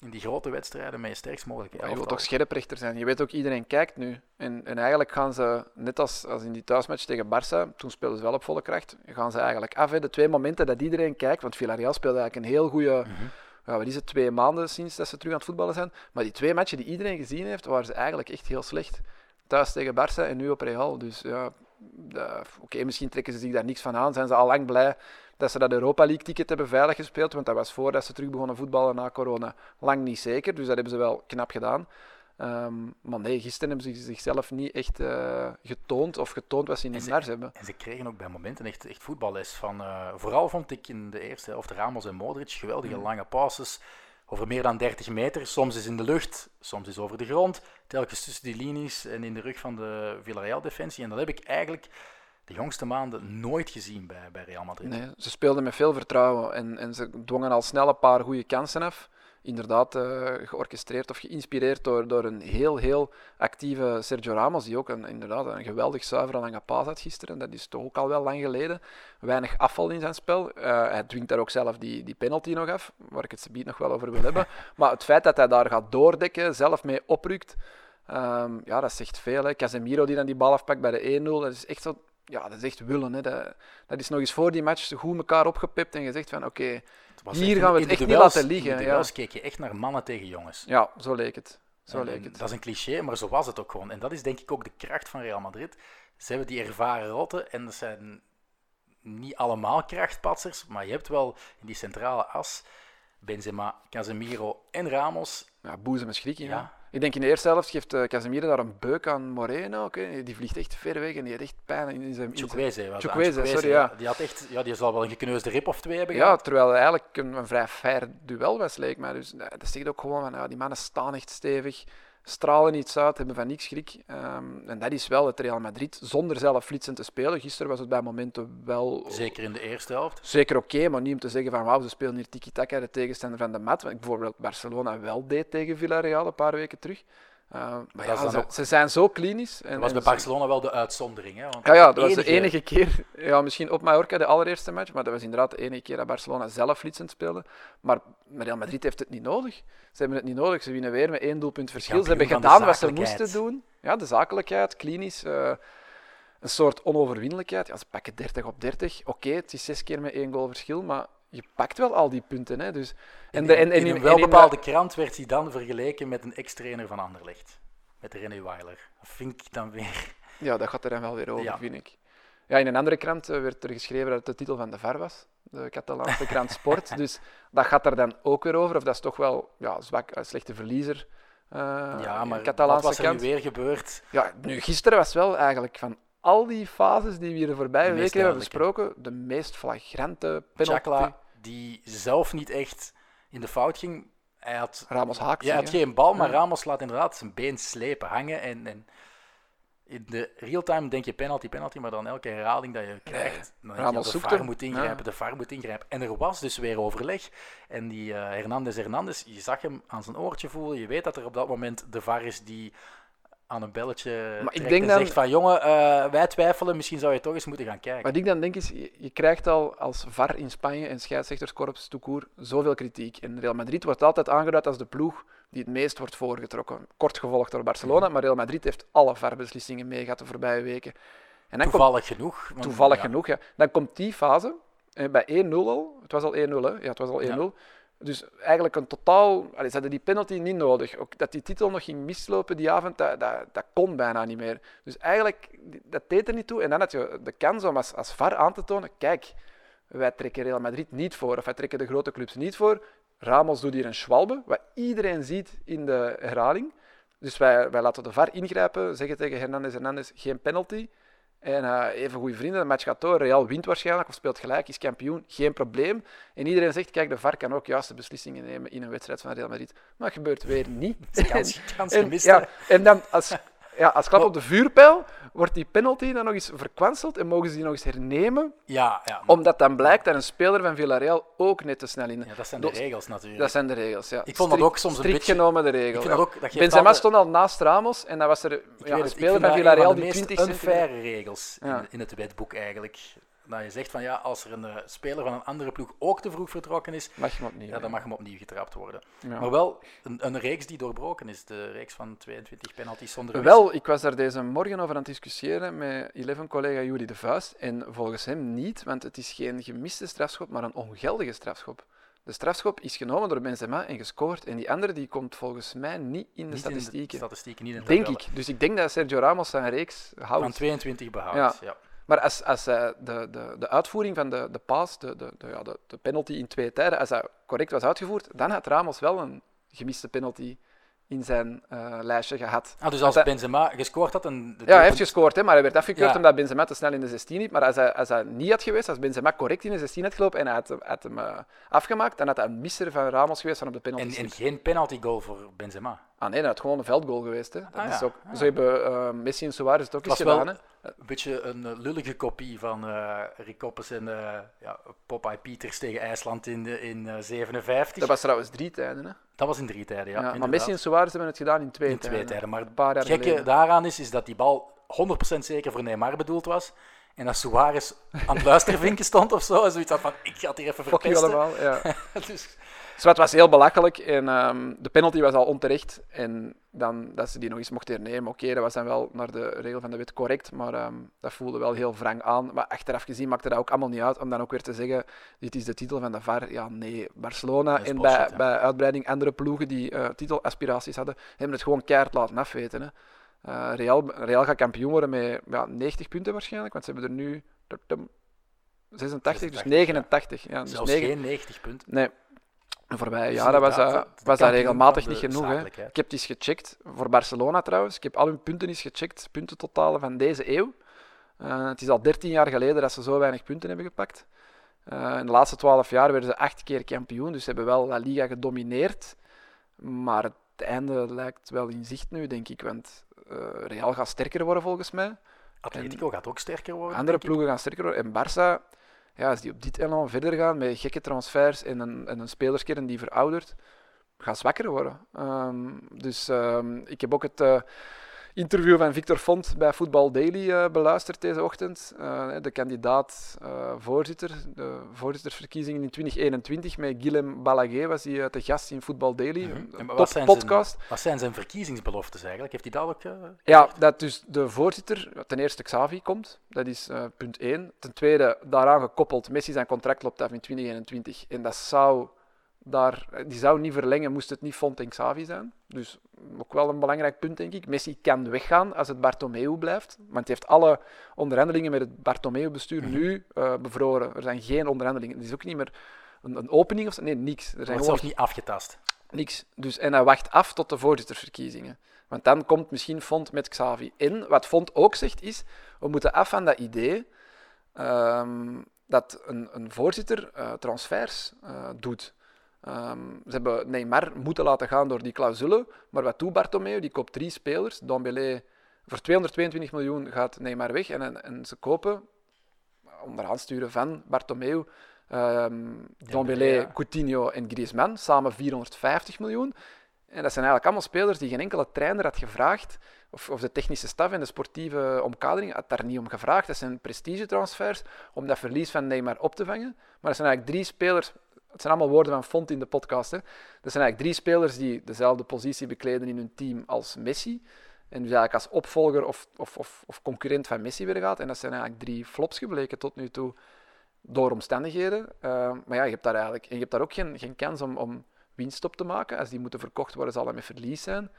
Speaker 2: in die grote wedstrijden met je sterkst mogelijke
Speaker 3: je wilt toch scherprechter zijn. Je weet ook, iedereen kijkt nu. En, en eigenlijk gaan ze, net als, als in die thuismatch tegen Barça, toen speelden ze wel op volle kracht, gaan ze eigenlijk af. Hè. De twee momenten dat iedereen kijkt, want Villarreal speelde eigenlijk een heel goede,
Speaker 2: Mhm.
Speaker 3: ja, wat is het, twee maanden sinds dat ze terug aan het voetballen zijn. Maar die twee matchen die iedereen gezien heeft, waren ze eigenlijk echt heel slecht. Thuis tegen Barça en nu op Real. Dus ja, oké, misschien trekken ze zich daar niks van aan. Zijn ze al lang blij dat ze dat Europa League ticket hebben veilig gespeeld, want dat was voordat ze terug begonnen voetballen na corona lang niet zeker. Dus dat hebben ze wel knap gedaan. Ehm, maar nee, gisteren hebben ze zichzelf niet echt uh, getoond of getoond wat ze in hun hebben.
Speaker 2: En ze kregen ook bij momenten echt, echt voetballes. Van, uh, vooral vond ik in de eerste helft Ramos en Modric geweldige mm. lange passes over meer dan 30 meter. Soms is in de lucht, soms is over de grond. Telkens tussen die linies en in de rug van de Villarreal-defensie. En dat heb ik eigenlijk de jongste maanden nooit gezien bij, bij Real Madrid.
Speaker 3: Nee, ze speelden met veel vertrouwen en, en ze dwongen al snel een paar goede kansen af inderdaad uh, georchestreerd of geïnspireerd door, door een heel, heel actieve Sergio Ramos, die ook een, inderdaad een geweldig zuivere lange paas had gisteren. Dat is toch ook al wel lang geleden. Weinig afval in zijn spel. Uh, hij dwingt daar ook zelf die, die penalty nog af, waar ik het subiet nog wel over wil hebben. Maar het feit dat hij daar gaat doordekken, zelf mee oprukt, um, ja, dat zegt veel. Hè. Casemiro die dan die bal afpakt bij de 1-0, dat is echt zo ja, dat is echt willen. Hè. Dat, dat, is nog eens voor die match goed elkaar opgepipt en gezegd van oké, hier gaan we het echt niet laten liggen.
Speaker 2: In de keek je echt naar mannen tegen jongens.
Speaker 3: Ja, zo leek het. Zo leek het.
Speaker 2: Dat is een cliché, maar zo was het ook gewoon. En dat is denk ik ook de kracht van Real Madrid. Ze hebben die ervaren rotten en dat zijn niet allemaal krachtpatsers, maar je hebt wel in die centrale as Benzema, Casemiro en Ramos.
Speaker 3: Ja, boezem en schrik Ja. Ik denk in de eerste helft geeft uh, Casemiro daar een beuk aan Moreno. Okay. Die vliegt echt ver weg en die heeft echt pijn in zijn...
Speaker 2: Chukwueze
Speaker 3: was Chukwueze, sorry, ja.
Speaker 2: Die, had echt, ja. die zal wel een gekneusde rib of twee hebben
Speaker 3: Ja, gehad. terwijl het eigenlijk een, een vrij fair duel was, leek mij. Dus dat zegt ook gewoon van, ja, die mannen staan echt stevig stralen iets uit, hebben van niks schrik. Um, en dat is wel het Real Madrid, zonder zelf flitsend te spelen. Gisteren was het bij momenten wel...
Speaker 2: Zeker in de eerste helft.
Speaker 3: Zeker oké, maar niet om te zeggen van wauw, ze spelen hier tiki-taka, de tegenstander van de mat. Wat bijvoorbeeld Barcelona wel deed tegen Villarreal een paar weken terug. Uh, maar ja, ze, ze, zijn zo klinisch.
Speaker 2: En, dat was bij Barcelona wel de uitzondering. Hè?
Speaker 3: Want ja, ja, dat was de enige keer. Ja, misschien op Mallorca de allereerste match, maar dat was inderdaad de enige keer dat Barcelona zelf flitsend speelde. Maar Real Madrid heeft het niet nodig. Ze hebben het niet nodig. Ze winnen weer met één doelpunt verschil. ze hebben gedaan wat ze moesten doen. Ja, de zakelijkheid, klinisch. Uh, een soort onoverwinnelijkheid. Ja, ze pakken 30 op 30. Oké, het is zes keer met één goal verschil, maar je pakt wel al die punten. Hè, dus,
Speaker 2: en, de, en, en, in een welbepaalde krant werd hij dan vergeleken met een ex-trainer van Anderlecht. Met René Weiler. Ik dan weer...
Speaker 3: Ja, dat gaat er dan wel weer over, vind ik. Ja, in een andere krant eh, werd er geschreven dat het de titel van de VAR was. De Catalaanse krant Sport. dus dat gaat er dan ook weer over. Of dat is toch wel ja, zwak, een slechte verliezer. Uh,
Speaker 2: ja, maar wat was er nu weer gebeurd?
Speaker 3: Ja, nu, gisteren was wel eigenlijk van al die fases die we hier de voorbije weken hebben besproken, de meest flagrante penalty
Speaker 2: die zelf niet echt in de fout ging. Hij had,
Speaker 3: Ramos haakt.
Speaker 2: Ja, hij had geen bal, maar Ramos laat inderdaad zijn been slepen, hangen. En, en in de real-time denk je penalty, penalty, maar dan elke herhaling dat je krijgt, dan je, de VAR moet ingrijpen, de VAR moet ingrijpen. En er was dus weer overleg. En die uh, Hernandez Hernandez, je zag hem aan zijn oortje voelen. Je weet dat er op dat moment de VAR is die aan een belletje maar ik denk en dan, zegt van jongen, uh, wij twijfelen, misschien zou je toch eens moeten gaan kijken.
Speaker 3: Wat ik dan denk is, je, krijgt al als VAR in Spanje en scheidsrechterskorps toekoer zoveel kritiek. En Real Madrid wordt altijd aangeduid als de ploeg die het meest wordt voorgetrokken. Kort gevolgd door Barcelona, maar Real Madrid heeft alle VAR-beslissingen meegehad de voorbije weken.
Speaker 2: En dan toevallig genoeg.
Speaker 3: toevallig genoeg, ja. Dan komt die fase, eh, bij 1-0 al, het was al 1-0 hè, ja, het was al 1-0. Dus eigenlijk een totaal... Allee, ze hadden die penalty niet nodig. Ook dat die titel nog ging mislopen die avond, dat, dat, kon bijna niet meer. Dus eigenlijk, dat deed er niet toe. En dan had je de kans om als, als VAR aan te tonen, kijk, wij trekken Real Madrid niet voor, of wij trekken de grote clubs niet voor. Ramos doet hier een schwalbe, wat iedereen ziet in de herhaling. Dus wij, wij laten de VAR ingrijpen, zeggen tegen Hernandez Hernandez geen penalty. En uh, even goede vrienden, de match gaat door. Real wint waarschijnlijk of speelt gelijk, is kampioen, geen probleem. En iedereen zegt, kijk, de VAR kan ook juiste beslissingen nemen in een wedstrijd van Real Madrid. Maar dat gebeurt weer niet.
Speaker 2: Kans, kans gemist. En,
Speaker 3: ja, en dan als ja, als klap op de vuurpijl wordt die penalty dan nog eens verkwanseld en mogen ze die nog eens hernemen.
Speaker 2: Ja, ja.
Speaker 3: Omdat dan blijkt dat een speler van Villarreal ook net te snel in.
Speaker 2: Ja, dat zijn de regels natuurlijk.
Speaker 3: Dat zijn de regels, ja.
Speaker 2: Ik vond dat ook soms een beetje...
Speaker 3: genomen de regels. Ja. Benzema stond al naast Ramos en dan was er ja, een speler van Villarreal die 20
Speaker 2: unfaire regels in, in het wetboek eigenlijk dat je zegt van ja, als er een uh, speler van een andere ploeg ook te vroeg vertrokken is,
Speaker 3: mag hem opnieuw,
Speaker 2: ja, dan mag hem opnieuw getrapt worden. Maar wel een, een, reeks die doorbroken is, de reeks van 22 penalties zonder
Speaker 3: Wel, ik was daar deze morgen over aan het discussiëren met 11 collega Jury de Vuist en volgens hem niet, want het is geen gemiste strafschop, maar een ongeldige strafschop. De strafschop is genomen door Benzema en gescoord. En die andere die komt volgens mij niet in de statistieken. In de
Speaker 2: statistieken niet in
Speaker 3: denk ik. Dus ik denk dat Sergio Ramos zijn reeks houdt.
Speaker 2: Van 22 behoudt, ja.
Speaker 3: Maar als, als uh, de, de, de uitvoering van de, de paas, de, de, de, ja, de, de penalty in twee tijden, als dat correct was uitgevoerd, dan had Ramos wel een gemiste penalty in zijn uh, lijstje gehad.
Speaker 2: Ah, dus als hij, Benzema gescoord had... En
Speaker 3: ja, hij heeft gescoord, hè, maar hij werd afgekeurd ja. omdat Benzema te snel in de 16 liep. Maar als hij, als hij niet had geweest, als Benzema correct in de 16 had gelopen en hij had, had hem uh, afgemaakt, dan had hij een misser van Ramos geweest van op de penalty.
Speaker 2: En, en geen penalty goal voor Benzema?
Speaker 3: Ah nee, dat had gewoon een veldgoal geweest. Hè. Dat ah, is ook, ah. Zo hebben uh, Messi en Suarez het ook eens gedaan. Hè.
Speaker 2: Een beetje een lullige kopie van uh, Rick Koppes en ja, Popeye Pieters tegen IJsland in 1957. Uh,
Speaker 3: dat was trouwens drie tijden, hè?
Speaker 2: Dat was in drie tijden, ja.
Speaker 3: ja maar Messi en Suarez hebben het gedaan in twee
Speaker 2: in
Speaker 3: tijden.
Speaker 2: Twee tijden. Maar het gekke daaraan is, is dat die bal 100% zeker voor Neymar bedoeld was. En dat Suarez aan het luistervinken stond of zo. En zoiets had van, ik ga het hier even verpesten.
Speaker 3: allemaal, ja. dus, dus het was heel belachelijk en um, de penalty was al onterecht. En dan dat ze die nog eens mochten hernemen, oké, okay, dat was dan wel naar de regel van de wet correct, maar um, dat voelde wel heel wrang aan. Maar achteraf gezien maakte dat ook allemaal niet uit om dan ook weer te zeggen, dit is de titel van de VAR. Ja, nee, Barcelona en bij, bij uitbreiding andere ploegen die uh, titelaspiraties hadden, hebben het gewoon keihard laten afweten. Hè. Uh, Real, Real gaat kampioen worden met ja, 90 punten waarschijnlijk, want ze hebben er nu 86, dus 89. Ja, dus
Speaker 2: Zelfs 9, geen 90 punten.
Speaker 3: Nee, de voorbije jaren was dat, was dat regelmatig niet genoeg. Hè. Ik heb het eens gecheckt, voor Barcelona trouwens. Ik heb al hun punten eens gecheckt, puntentotalen van deze eeuw. Uh, het is al 13 jaar geleden dat ze zo weinig punten hebben gepakt. Uh, in de laatste 12 jaar werden ze acht keer kampioen, dus ze hebben wel La Liga gedomineerd. Maar het einde lijkt wel in zicht nu, denk ik. Want uh, Real gaat sterker worden volgens mij.
Speaker 2: Atletico gaat ook sterker worden.
Speaker 3: Andere ploegen gaan sterker worden. En Barça ja, als die op dit elan verder gaan met gekke transfers en een, en een spelerskern die veroudert, gaat zwakker worden. Um, dus um, ik heb ook het uh, interview van Victor Font bij Football Daily uh, beluisterd deze ochtend. Uh, de kandidaat voorzitter, de voorzittersverkiezingen in 2021 met Guillem Balaguer was hij te gast in Football Daily.
Speaker 2: Top wat podcast. Zijn, wat zijn zijn verkiezingsbeloftes eigenlijk? Heeft hij dat ook?
Speaker 3: ja, dat dus de voorzitter, ten eerste Xavi komt, dat is punt 1. Ten tweede, daaraan gekoppeld, Messi zijn contract loopt af in 2021 en dat zou daar, die zou niet verlengen, moest het niet Font en Xavi zijn. Dus ook wel een belangrijk punt, denk ik. Messi kan weggaan als het Bartomeu blijft. Want hij heeft alle onderhandelingen met het Bartomeu-bestuur mhm. nu uh, bevroren. Er zijn geen onderhandelingen. Het is ook niet meer een, een opening of zo. Nee, niks.
Speaker 2: Er zijn zelfs niet afgetast.
Speaker 3: Niks. Dus, en hij wacht af tot de voorzittersverkiezingen. Want dan komt misschien Font met Xavi in. Wat Font ook zegt is, we moeten af van dat idee um, dat een, een voorzitter uh, transfers uh, doet. Um, ze hebben Neymar moeten laten gaan door die clausule. Maar wat doet Bartomeu? Die koopt drie spelers. Dombele voor 222 miljoen gaat Neymar weg. En, en, ze kopen, onder aansturen van Bartomeu, um, Dombele, ja. Coutinho en Griezmann. Samen 450 miljoen. En dat zijn eigenlijk allemaal spelers die geen enkele trainer had gevraagd. Of, of de technische staf en de sportieve omkadering had daar niet om gevraagd. Dat zijn prestigetransfers om dat verlies van Neymar op te vangen. Maar dat zijn eigenlijk drie spelers het zijn allemaal woorden van Font in de podcast. Hè. Er zijn eigenlijk drie spelers die dezelfde positie bekleden in hun team als Messi. En dus eigenlijk als opvolger of, of, of, of concurrent van Messi weer gaat. En dat zijn eigenlijk drie flops gebleken tot nu toe door omstandigheden. Uh, maar ja, je hebt daar eigenlijk en je hebt daar ook geen, geen kans om, om winst op te maken. Als die moeten verkocht worden, zal dat met verlies zijn.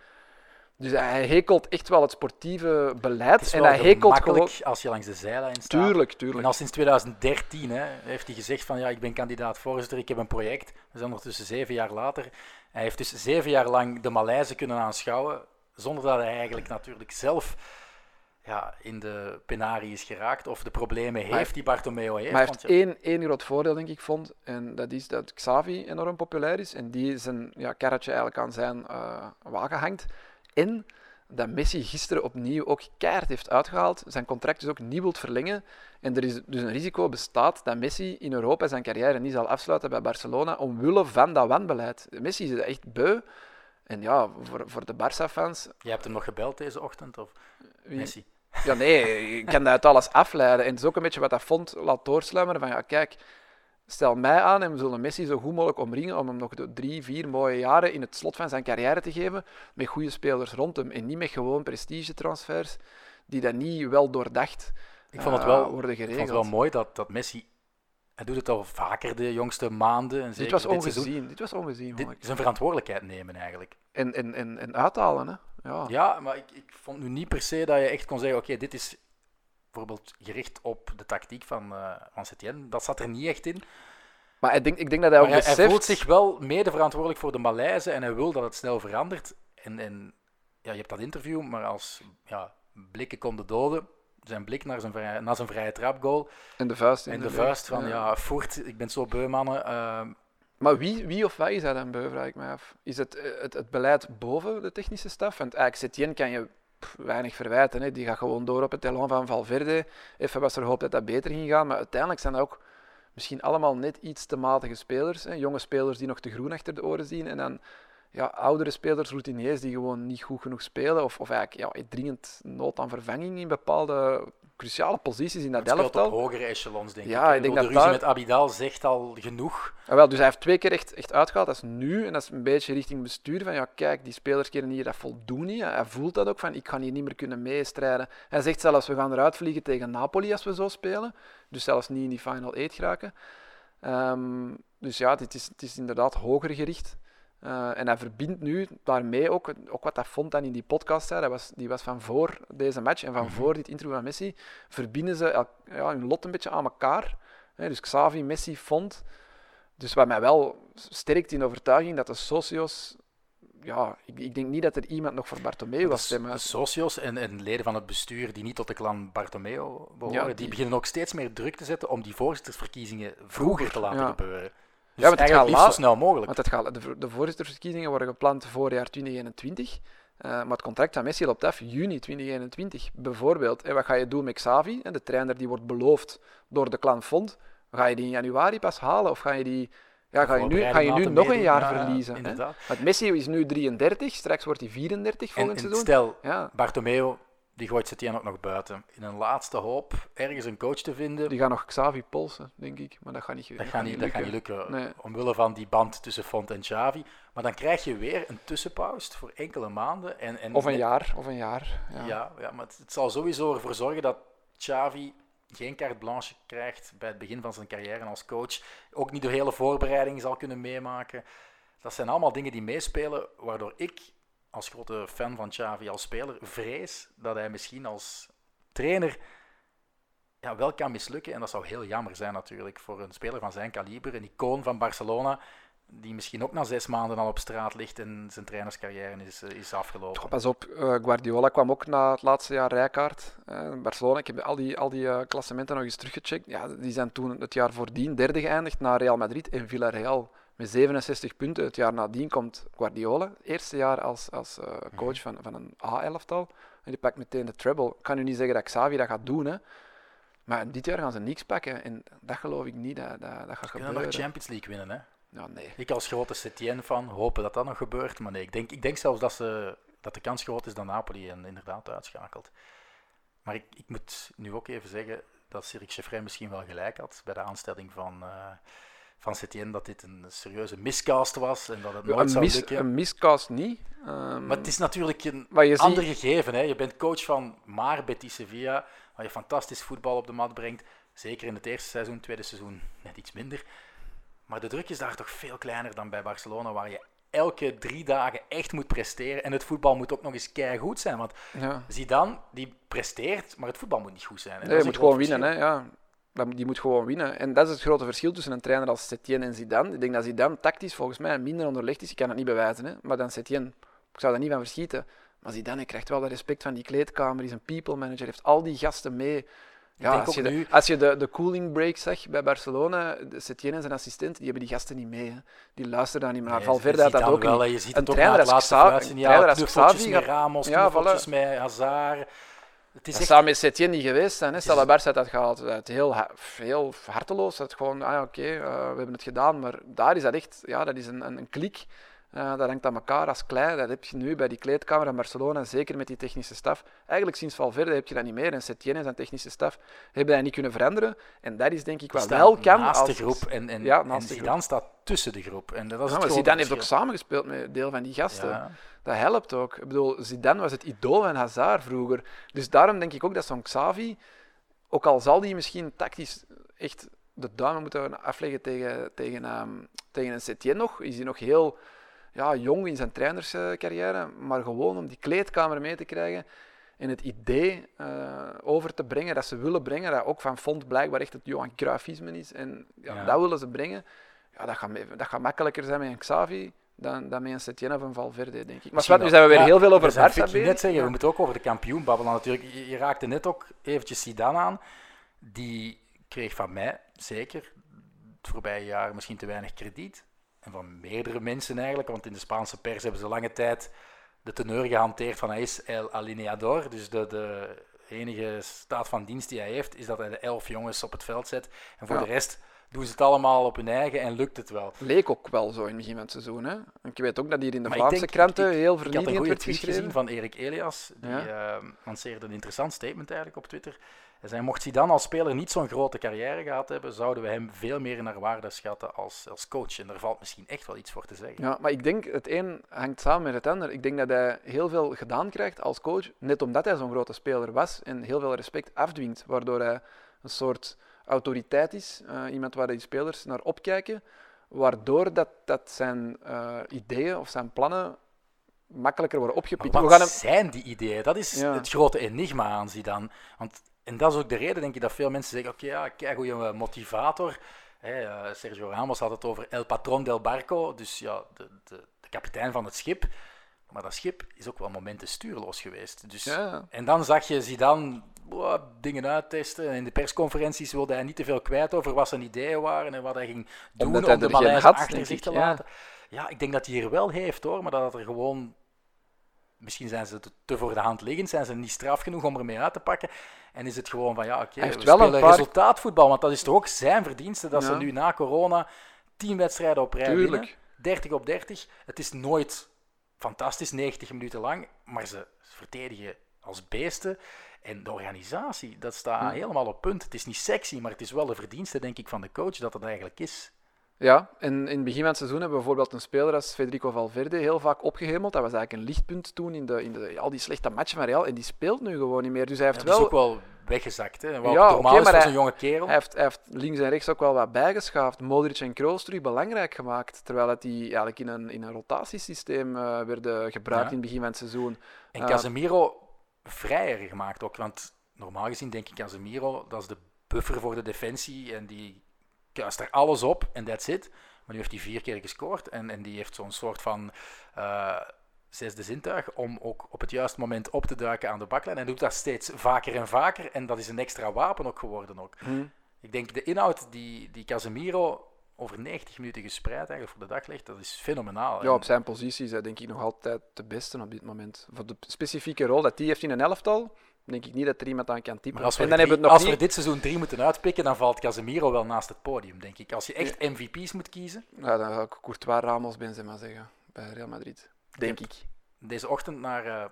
Speaker 3: Dus hij hekelt echt wel het sportieve beleid.
Speaker 2: en
Speaker 3: hij hekelt
Speaker 2: gewoon... als je langs de zijlijn staat.
Speaker 3: Tuurlijk, tuurlijk.
Speaker 2: En al sinds 2013 hè, heeft hij gezegd van ja, ik ben kandidaat voorzitter, ik heb een project. We zijn ondertussen zeven jaar later. Hij heeft dus zeven jaar lang de Maleize kunnen aanschouwen, zonder dat hij eigenlijk natuurlijk zelf ja, in de penarie is geraakt of de problemen heeft die Bartomeu heeft.
Speaker 3: Maar hij heeft één, één groot voordeel, denk ik, vond. En dat is dat Xavi enorm populair is en die zijn ja, karretje eigenlijk aan zijn uh, wagen hangt. En dat Messi gisteren opnieuw ook keihard heeft uitgehaald, zijn contract dus ook niet wilt verlengen. En er is dus een risico bestaat dat Messi in Europa zijn carrière niet zal afsluiten bij Barcelona omwille van dat wanbeleid. Messi is echt beu. En ja, voor, voor de Barça-fans...
Speaker 2: Je hebt hem nog gebeld deze ochtend, of Messi?
Speaker 3: Ja, nee, ik kan dat uit alles afleiden. En het is ook een beetje wat dat vond laat doorsluimeren van, ja, kijk, stel mij aan en we zullen Messi zo goed mogelijk omringen om hem nog de drie, vier mooie jaren in het slot van zijn carrière te geven met goede spelers rond hem en niet met gewoon prestigetransfers die dan niet wel doordacht
Speaker 2: ik vond het wel,
Speaker 3: worden geregeld.
Speaker 2: Ik vond het wel mooi dat, dat Messi hij doet het al vaker de jongste maanden. En
Speaker 3: dit was ongezien.
Speaker 2: Dit, seizoen,
Speaker 3: dit was ongezien.
Speaker 2: Dit zijn verantwoordelijkheid nemen eigenlijk.
Speaker 3: En, en, en, en uithalen, hè? Ja,
Speaker 2: ja maar ik, ik vond nu niet per se dat je echt kon zeggen: oké, dit is bijvoorbeeld gericht op de tactiek van, uh, van Setien. Dat zat er niet echt in.
Speaker 3: Maar ik denk, ik denk dat hij ook beseft...
Speaker 2: Hij voelt zich wel mede verantwoordelijk voor de Malaise en hij wil dat het snel verandert. En, en ja, je hebt dat interview, maar als ja, blikken konden doden, zijn blik naar zijn vrije, naar zijn vrije trapgoal.
Speaker 3: En de vuist.
Speaker 2: En de vuist van, ja, voert, ik ben zo beu, mannen. Uh,
Speaker 3: maar wie, wie of wat is dat dan beu, vraag ik me af. Is het het, het beleid boven de technische staf? Want eigenlijk Setien kan je weinig verwijten. Hè. Die gaat gewoon door op het talon van Valverde. Even was er hoop dat dat beter ging gaan, maar uiteindelijk zijn dat ook misschien allemaal net iets te matige spelers. Hè. Jonge spelers die nog te groen achter de oren zien. En dan ja, oudere spelers, routiniers, die gewoon niet goed genoeg spelen. Of, of eigenlijk ja, dringend nood aan vervanging in bepaalde cruciale posities in dat elftal.
Speaker 2: op hogere echelons, denk ja, ik. ik denk de dat ruzie met Abidal zegt al genoeg.
Speaker 3: Ja, wel, dus hij heeft twee keer echt, echt uitgehaald. Dat is nu, en dat is een beetje richting bestuur. Van ja, kijk, die spelers kunnen hier dat voldoen niet. Hij voelt dat ook, van ik ga hier niet meer kunnen meestrijden. Hij zegt zelfs, we gaan eruit vliegen tegen Napoli als we zo spelen. Dus zelfs niet in die Final 8 geraken. Um, dus ja, het is, het is inderdaad hoger gericht. Uh, en hij verbindt nu daarmee ook, ook wat dat vond dan in die podcast zei, dat was, die was van voor deze match en van mm -hmm. voor dit interview van Messi, verbinden ze ja, hun lot een beetje aan elkaar. dus Xavi, Messi, Font. Dus wat mij wel sterkt in overtuiging dat de socios ja, ik, ik, denk niet dat er iemand nog voor Bartomeu was stemmen.
Speaker 2: Socios en, en, leden van het bestuur die niet tot de klan Bartomeu behoren, die... beginnen ook steeds meer druk te zetten om die voorzittersverkiezingen vroeger te laten gebeuren. Dus ja, want het gaat liefst zo snel mogelijk.
Speaker 3: Want het gaat, de, de voorzittersverkiezingen worden gepland voorjaar 2021. Uh, maar het contract van Messi loopt af juni 2021. Bijvoorbeeld, en wat ga je doen met Xavi, de trainer die wordt beloofd door de klan Fond? Ga je die in januari pas halen of ga je die ja, ga je nu, ga je nu nog een jaar verliezen. Hè? Want Messi is nu 33, straks wordt hij 34 volgend seizoen.
Speaker 2: Stel, ja. Bartomeu die gooit Setien ook nog buiten. In een laatste hoop ergens een coach te vinden.
Speaker 3: Die gaan nog Xavi polsen, denk ik. Maar dat gaat niet,
Speaker 2: dat gaat niet, dat gaat niet lukken. Omwille van die band tussen Font en Xavi. Maar dan krijg je weer een tussenpauze voor enkele maanden. En, en
Speaker 3: of een jaar. Of een jaar
Speaker 2: ja. ja, ja, maar het, zal sowieso ervoor zorgen dat Xavi geen carte blanche krijgt bij het begin van zijn carrière als coach. Ook niet de hele voorbereiding zal kunnen meemaken. Dat zijn allemaal dingen die meespelen, waardoor ik als grote fan van Xavi als speler vrees dat hij misschien als trainer ja, wel kan mislukken. En dat zou heel jammer zijn natuurlijk voor een speler van zijn kaliber, een icoon van Barcelona, die misschien ook na zes maanden al op straat ligt en zijn trainerscarrière is, eh, is afgelopen.
Speaker 3: pas op, uh, Guardiola kwam ook na het laatste jaar rijkaard. Uh, Barcelona, ik heb al die, al die klassementen nog eens teruggecheckt. Ja, die zijn toen het jaar voordien derde geëindigd na Real Madrid en Villarreal met 67 punten. Het jaar nadien komt Guardiola, eerste jaar als, als uh, coach van, van een A-elftal. En die pakt meteen de treble. Ik kan u niet zeggen dat Xavi dat gaat doen, hè. maar dit jaar gaan ze niks pakken. En dat geloof ik niet, dat, dat, dat gaat gebeuren. Ze
Speaker 2: nog Champions League winnen, hè?
Speaker 3: Ja, nee.
Speaker 2: Ik als grote Setien-fan hopen dat dat nog gebeurt. Maar nee, ik denk, ik denk zelfs dat, ze, dat de kans groot is dat Napoli en inderdaad uitschakelt. Maar ik, ik moet nu ook even zeggen dat Cyril Chefrey misschien wel gelijk had bij de aanstelling van... Uh, van Setien dat dit een serieuze miscast was en dat het nooit zou lukken.
Speaker 3: Een miscast niet.
Speaker 2: Um, maar het is natuurlijk een ander gegeven. Hè. Je bent coach van maar Betis Sevilla, waar je fantastisch voetbal op de mat brengt. Zeker in het eerste seizoen, tweede seizoen net iets minder. Maar de druk is daar toch veel kleiner dan bij Barcelona, waar je elke drie dagen echt moet presteren. En het voetbal moet ook nog eens goed zijn. Want ja. Zidane, die presteert, maar het voetbal moet niet goed zijn.
Speaker 3: Hè. Nee, je moet gewoon winnen. Hè? Ja die moet gewoon winnen. En dat is het grote verschil tussen een trainer als Setien en Zidane. Ik denk dat Zidane tactisch volgens mij minder onderlegd is. Ik kan het niet bewijzen, hè. maar dan Setien, ik zou daar niet van verschieten. Maar Zidane krijgt wel de respect van die kleedkamer, is een people manager, heeft al die gasten mee. Ja, als, je de, nu... als je de, de cooling break zag bij Barcelona, Setien en zijn assistent, die hebben die gasten niet mee. Hè. Die luisteren daar niet meer naar. Nee, Valverde had dat ook
Speaker 2: wel,
Speaker 3: niet.
Speaker 2: Je ziet het een trainer als Xavi, Ramos, ja, met Hazard.
Speaker 3: Het is zou met Setien niet geweest zijn. Stel dat Barça had gehaald. Het heel, heel harteloos. Dat gewoon, ah, oké, okay, uh, we hebben het gedaan. Maar daar is dat echt, ja, dat is een, een, een klik. Uh, dat hangt aan elkaar als klei. Dat heb je nu bij die kleedkamer in Barcelona, zeker met die technische staf. Eigenlijk sinds Valverde heb je dat niet meer. En Setien en zijn technische staf hebben dat niet kunnen veranderen. En dat is denk ik wat wel kan.
Speaker 2: Naast als, de groep en, en, ja, en Zidane staat tussen de groep. En dat is ja,
Speaker 3: het Zidane heeft ook samengespeeld met deel van die gasten. Ja. Dat helpt ook. Ik bedoel, Zidane was het idool van Hazard vroeger. Dus daarom denk ik ook dat zo'n Xavi, ook al zal die misschien tactisch echt de duimen moeten afleggen tegen, tegen, um, tegen een Setien nog, is hij nog heel ja, jong in zijn trainerscarrière, maar gewoon om die kleedkamer mee te krijgen en het idee uh, over te brengen dat ze willen brengen, dat ook van Font blijkbaar echt het Johan Cruijffisme is. En ja, ja. dat willen ze brengen. Ja, dat, gaat, dat gaat makkelijker zijn met een Xavi dan, dan met een of een Valverde, denk ik. Maar Sven, nu zijn we weer heel veel over Barça bezig.
Speaker 2: net zeggen, we moeten ook over de kampioen babbelen natuurlijk. Je, je raakte net ook eventjes Zidane aan. Die kreeg van mij, zeker, het voorbije jaar misschien te weinig krediet. En van meerdere mensen eigenlijk, want in de Spaanse pers hebben ze lange tijd de teneur gehanteerd van hij is el alineador. Dus de, de enige staat van dienst die hij heeft, is dat hij de elf jongens op het veld zet. En voor de rest doen ze het allemaal op hun eigen en lukt het wel.
Speaker 3: Leek ook wel zo in het begin van het seizoen. Hè? Ik weet ook dat hier in de Vlaamse kranten heel vernietigend werd geschreven.
Speaker 2: Ik had een goede gezien van Erik Elias. Die ja. uh, lanceerde een interessant statement eigenlijk op Twitter. Hij zei, mocht hij dan als speler niet zo'n grote carrière gehad hebben, zouden we hem veel meer naar waarde schatten als, als coach. En daar valt misschien echt wel iets voor te zeggen.
Speaker 3: Ja, maar ik denk, het een hangt samen met het ander. Ik denk dat hij heel veel gedaan krijgt als coach, net omdat hij zo'n grote speler was en heel veel respect afdwingt, waardoor hij een soort autoriteit is, uh, iemand waar die spelers naar opkijken, waardoor dat, dat zijn uh, ideeën of zijn plannen makkelijker worden opgepikt.
Speaker 2: Maar wat zijn die ideeën? Dat is het grote enigma aan dan. Want en dat is ook de reden, denk ik, dat veel mensen zeggen: oké, ja, kijk hoe je motivator. Uh, Sergio Ramos had het over El Patron del Barco, dus ja, de, de, de, kapitein van het schip. Maar dat schip is ook wel momenten stuurloos geweest. Dus, ja. En dan zag je Zidane oh, dingen uittesten. En in de persconferenties wilde hij niet te veel kwijt over wat zijn ideeën waren en wat hij ging doen om de Maleisen achter zich te laten. Ja, ik denk dat hij hier wel heeft hoor, maar dat er gewoon misschien zijn ze te, voor de hand liggend, zijn ze niet straf genoeg om ermee uit te pakken. En is het gewoon van, ja, oké, okay, we spelen paar... resultaatvoetbal, want dat is toch ook zijn verdienste dat ze nu na corona tien wedstrijden op rij Tuurlijk. winnen. 30 op 30. Het is nooit fantastisch, 90 minuten lang, maar ze verdedigen als beesten. En de organisatie, dat staat helemaal op punt. Het is niet sexy, maar het is wel de verdienste, denk ik, van de coach dat het eigenlijk is.
Speaker 3: Ja, en in het begin van het seizoen hebben we bijvoorbeeld een speler als Federico Valverde heel vaak opgehemeld. Dat was eigenlijk een lichtpunt toen in, de, in de, al die slechte matchen van Real. En die speelt nu gewoon niet meer. Dus hij heeft
Speaker 2: ja,
Speaker 3: wel...
Speaker 2: is ook wel weggezakt. Hè? Wat ja, normaal okay, is voor jonge kerel.
Speaker 3: Hij heeft, hij heeft, links en rechts ook wel wat bijgeschaafd. Modric en Kroos terug belangrijk gemaakt. Terwijl het die eigenlijk in een, in een rotatiesysteem uh, werden gebruikt in het begin van het seizoen.
Speaker 2: En uh, Casemiro vrijer gemaakt ook. Want normaal gezien denk ik Casemiro, dat is de buffer voor de defensie. En die kuist er alles op en that's it. Maar nu heeft hij vier keer gescoord en, en die heeft zo'n soort van uh, zesde zintuig om ook op het juiste moment op te duiken aan de baklijn. En doet dat steeds vaker en vaker en dat is een extra wapen ook geworden ook. Hmm. Ik denk de inhoud die, die Casemiro over 90 minuten gespreid eigenlijk voor de dag legt, dat is fenomenaal.
Speaker 3: Ja, op zijn positie is hij denk ik nog altijd de beste op dit moment. Voor de specifieke rol dat hij heeft in een elftal, denk ik niet dat er iemand aan kan typen.
Speaker 2: Maar als we, en dan hebben we, als we dit seizoen drie moeten uitpikken, dan valt Casemiro wel naast het podium, denk ik. Als je echt MVP's moet kiezen.
Speaker 3: Ja, dan ga ik Courtois, Ramos, Benzema zeggen bij Real Madrid. Denk ik.
Speaker 2: Deze ochtend naar uh,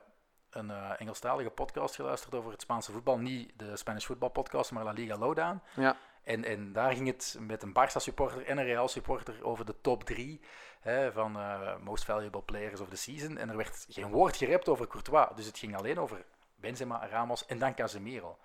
Speaker 2: een uh, Engelstalige podcast geluisterd over het Spaanse voetbal. Niet de Spanish Football podcast, maar La Liga Lowdown.
Speaker 3: Ja.
Speaker 2: En, en daar ging het met een Barça supporter en een Real supporter over de top drie hè, van uh, most valuable players of the season. En er werd geen woord gerept over Courtois. Dus het ging alleen over Benzema, Ramos en dan Casemiro.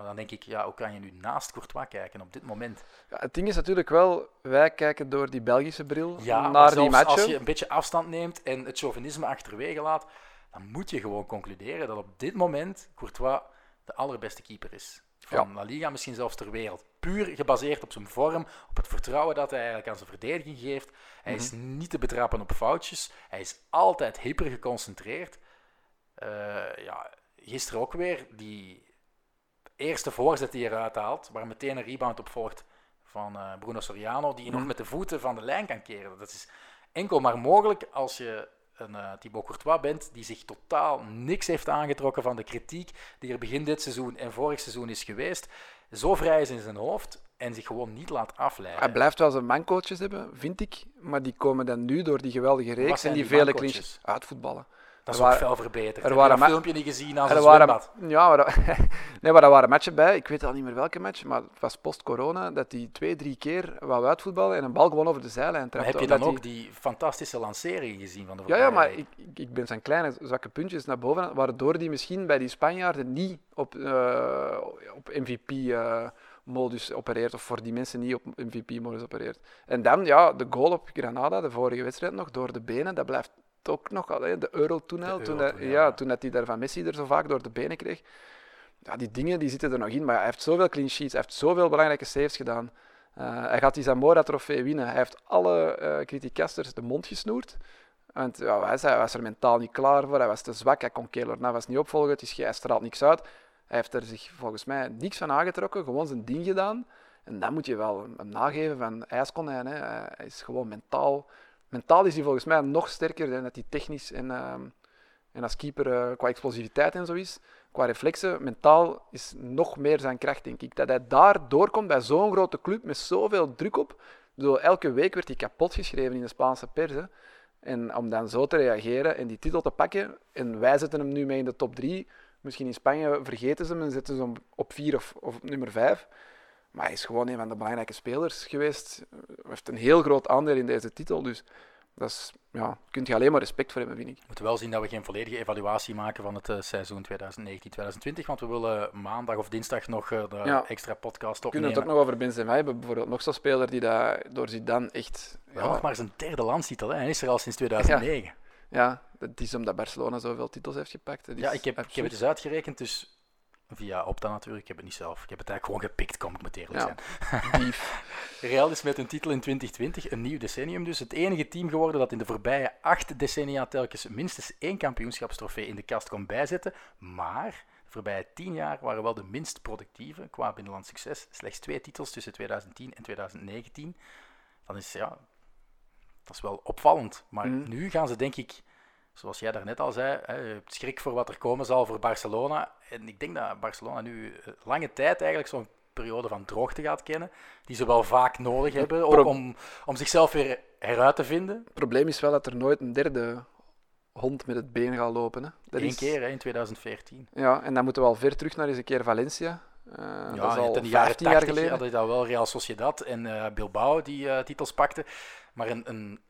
Speaker 2: Maar dan denk ik, ja, hoe kan je nu naast Courtois kijken op dit moment?
Speaker 3: Ja, het ding is natuurlijk wel, wij kijken door die Belgische bril ja, naar die matchen.
Speaker 2: als je een beetje afstand neemt en het chauvinisme achterwege laat, dan moet je gewoon concluderen dat op dit moment Courtois de allerbeste keeper is. Van ja. La Liga, misschien zelfs ter wereld. Puur gebaseerd op zijn vorm, op het vertrouwen dat hij eigenlijk aan zijn verdediging geeft. Hij is mhm. niet te betrappen op foutjes. Hij is altijd hyper geconcentreerd. Uh, ja, gisteren ook weer, die eerste voorzet die eruit haalt, waar meteen een rebound op volgt van uh, Bruno Soriano, die je nog mhm. met de voeten van de lijn kan keren. Dat is enkel maar mogelijk als je een uh, Thibaut Courtois bent die zich totaal niks heeft aangetrokken van de kritiek die er begin dit seizoen en vorig seizoen is geweest. Zo vrij is in zijn hoofd en zich gewoon niet laat afleiden.
Speaker 3: Hij blijft wel zijn mancoaches hebben, vind ik, maar die komen dan nu door die geweldige reeks en die, die vele clinches uitvoetballen.
Speaker 2: Dat is ook veel verbeterd. Er waren een filmpje niet gezien als een waren,
Speaker 3: Ja, maar, nee, maar er waren matchen bij. Ik weet al niet meer welke match, maar het was post-corona dat hij twee, drie keer wou uitvoetballen en een bal gewoon over de zijlijn trapte.
Speaker 2: heb je dan ook die fantastische lancering gezien van de
Speaker 3: Ja, ja maar ik, ik ben zijn kleine zwakke puntjes naar boven, waardoor hij misschien bij die Spanjaarden niet op, uh, op MVP... Uh, modus opereert, of voor die mensen niet op MVP-modus opereert. En dan, ja, de goal op Granada, de vorige wedstrijd nog, door de benen, dat blijft ook nog al, de Euro-tunnel, toen, hij, ja. toen dat hij daar van Messi er zo vaak door de benen kreeg. Ja, die dingen die zitten er nog in, maar hij heeft zoveel clean sheets, hij heeft zoveel belangrijke saves gedaan. Uh, hij gaat die Zamora-trofee winnen. Hij heeft alle uh, criticasters de mond gesnoerd. Want ja, hij, zei, hij was er mentaal niet klaar voor, hij was te zwak, hij kon Keller was niet opvolgen, het is, hij straalt niks uit. Hij heeft er zich volgens mij niks van aangetrokken, gewoon zijn ding gedaan. En dan moet je wel hem nageven van ijskonijn. Hè. Hij is gewoon mentaal... Mentaal is hij volgens mij nog sterker dan dat hij technisch en, uh, en als keeper uh, qua explosiviteit en zo is. Qua reflexen, mentaal is nog meer zijn kracht, denk ik. Dat hij daar doorkomt bij zo'n grote club met zoveel druk op. Bedoel, elke week werd hij kapot geschreven in de Spaanse pers. En om dan zo te reageren en die titel te pakken, en wij zetten hem nu mee in de top 3. Misschien in Spanje vergeten ze hem en zetten ze hem op 4 of, of op nummer 5. Maar hij is gewoon een van de belangrijke spelers geweest. Hij heeft een heel groot aandeel in deze titel. Dus dat is, ja, kunt je alleen maar respect voor hebben, vind ik.
Speaker 2: We moeten wel zien dat we geen volledige evaluatie maken van het uh, seizoen 2019-2020. Want we willen maandag of dinsdag nog uh, de ja. extra podcast opnemen.
Speaker 3: We kunnen het ook nog over Benzema hebben. Bijvoorbeeld nog zo'n speler die daar door Zidane echt...
Speaker 2: Ja, nog maar zijn derde landstitel. Hè. Hij is er al sinds 2009.
Speaker 3: Ja. ja, dat is omdat Barcelona zoveel titels heeft gepakt.
Speaker 2: ja, ik heb, ik heb het eens uitgerekend. Dus Via Opta natuurlijk. Ik heb het niet zelf. Ik heb het eigenlijk gewoon gepikt, kom ik met eerlijk ja. zijn. Real is met een titel in 2020, een nieuw decennium dus, het enige team geworden dat in de voorbije acht decennia telkens minstens één kampioenschapstrofee in de kast kon bijzetten. Maar de voorbije tien jaar waren wel de minst productieve qua binnenlands succes. Slechts twee titels tussen 2010 en 2019. Dan is ja, dat is wel opvallend. Maar mm. nu gaan ze denk ik zoals jij daarnet al zei, hè, je hebt schrik voor wat er komen zal voor Barcelona. En ik denk dat Barcelona nu eh, lange tijd eigenlijk zo'n periode van droogte gaat kennen, die ze wel vaak nodig hebben om, om, om zichzelf weer heruit te vinden.
Speaker 3: Het probleem is wel dat er nooit een derde hond met het been gaat lopen. Hè.
Speaker 2: Dat Eén is... keer hè, in 2014.
Speaker 3: Ja, en dan moeten we al ver terug naar eens een keer Valencia.
Speaker 2: Uh, ja, dat is al in de jaren 10 jaar geleden. hadden dat wel Real Sociedad en uh, Bilbao die uh, titels pakten. Maar een, een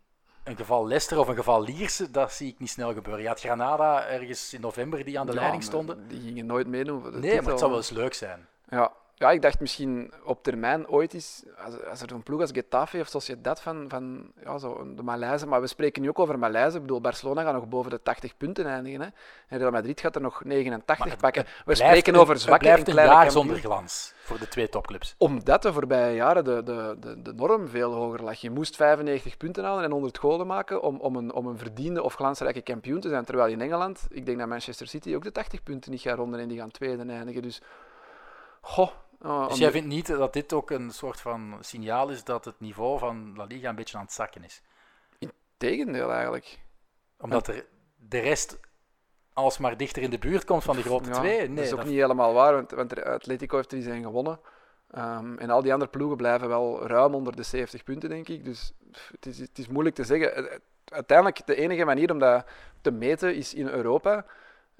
Speaker 2: een geval Leicester of een geval Lierse, dat zie ik niet snel gebeuren. Je had Granada ergens in november die aan de leiding stonden.
Speaker 3: Die gingen nooit meedoen.
Speaker 2: nee, titel. maar het zou wel eens leuk zijn.
Speaker 3: Ja, ja, ik dacht misschien op termijn ooit is, als, als er een ploeg als Getafe of dat van, van ja, zo, de Maleize, maar we spreken nu ook over Maleize. Ik bedoel, Barcelona gaat nog boven de 80 punten eindigen. Hè. En Real Madrid gaat er nog 89 pakken. We spreken over zwakke
Speaker 2: en kleine jaar zonder glans voor de twee topclubs.
Speaker 3: Omdat de voorbije jaren de, de, de, de norm veel hoger lag. Je moest 95 punten halen en 100 golen maken om, om, een, om een verdiende of glansrijke kampioen te zijn. Terwijl in Engeland, ik denk dat Manchester City ook de 80 punten niet gaat ronden en die gaan tweede eindigen. Dus, goh,
Speaker 2: Oh, dus jij vindt niet dat dit ook een soort van signaal is dat het niveau van La Liga een beetje aan het zakken is?
Speaker 3: Integendeel eigenlijk.
Speaker 2: Omdat er de rest alsmaar dichter in de buurt komt van de grote twee? Nee,
Speaker 3: dat is ook niet helemaal waar, want, want Atletico heeft er zijn gewonnen. Um, en al die andere ploegen blijven wel ruim onder de 70 punten, denk ik. Dus het is, het is moeilijk te zeggen. Uiteindelijk, de enige manier om dat te meten is in Europa.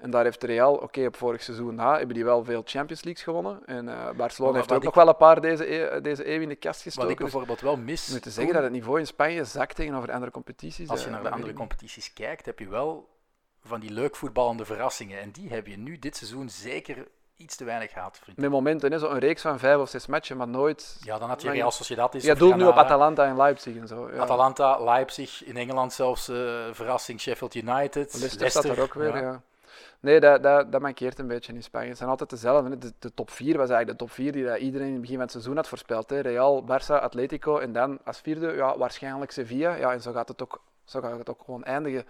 Speaker 3: En daar heeft Real, oké, op vorig seizoen na, hebben die wel veel Champions Leagues gewonnen. En uh, Barcelona heeft ook nog wel een paar deze, e deze eeuw in de kast gestoken.
Speaker 2: Wat ik bijvoorbeeld wel mis...
Speaker 3: Moet te zeggen dat het niveau in Spanje zakt tegenover andere competities.
Speaker 2: Als je naar de andere competities kijkt, heb je wel van die leuk voetballende verrassingen. En die heb je nu dit seizoen zeker iets te weinig gehad. Vriend.
Speaker 3: Met momenten, zo een reeks van vijf of zes matchen, maar nooit...
Speaker 2: Ja, dan had je Real Sociedad is.
Speaker 3: Je doelt nu op Atalanta en Leipzig en zo. Ja.
Speaker 2: Atalanta, Leipzig, in Engeland zelfs uh, verrassing Sheffield United.
Speaker 3: Leicester, Leicester staat er ook weer, ja. Nee, dat, dat, dat mankeert een beetje in Spanje. Het zijn altijd dezelfde. De, top 4 was eigenlijk de top 4 die dat iedereen in het begin van het seizoen had voorspeld. Hè. Real, Barça, Atletico en dan als vierde ja, waarschijnlijk Sevilla. Ja, en zo gaat, het ook, zo gaat het ook gewoon eindigen.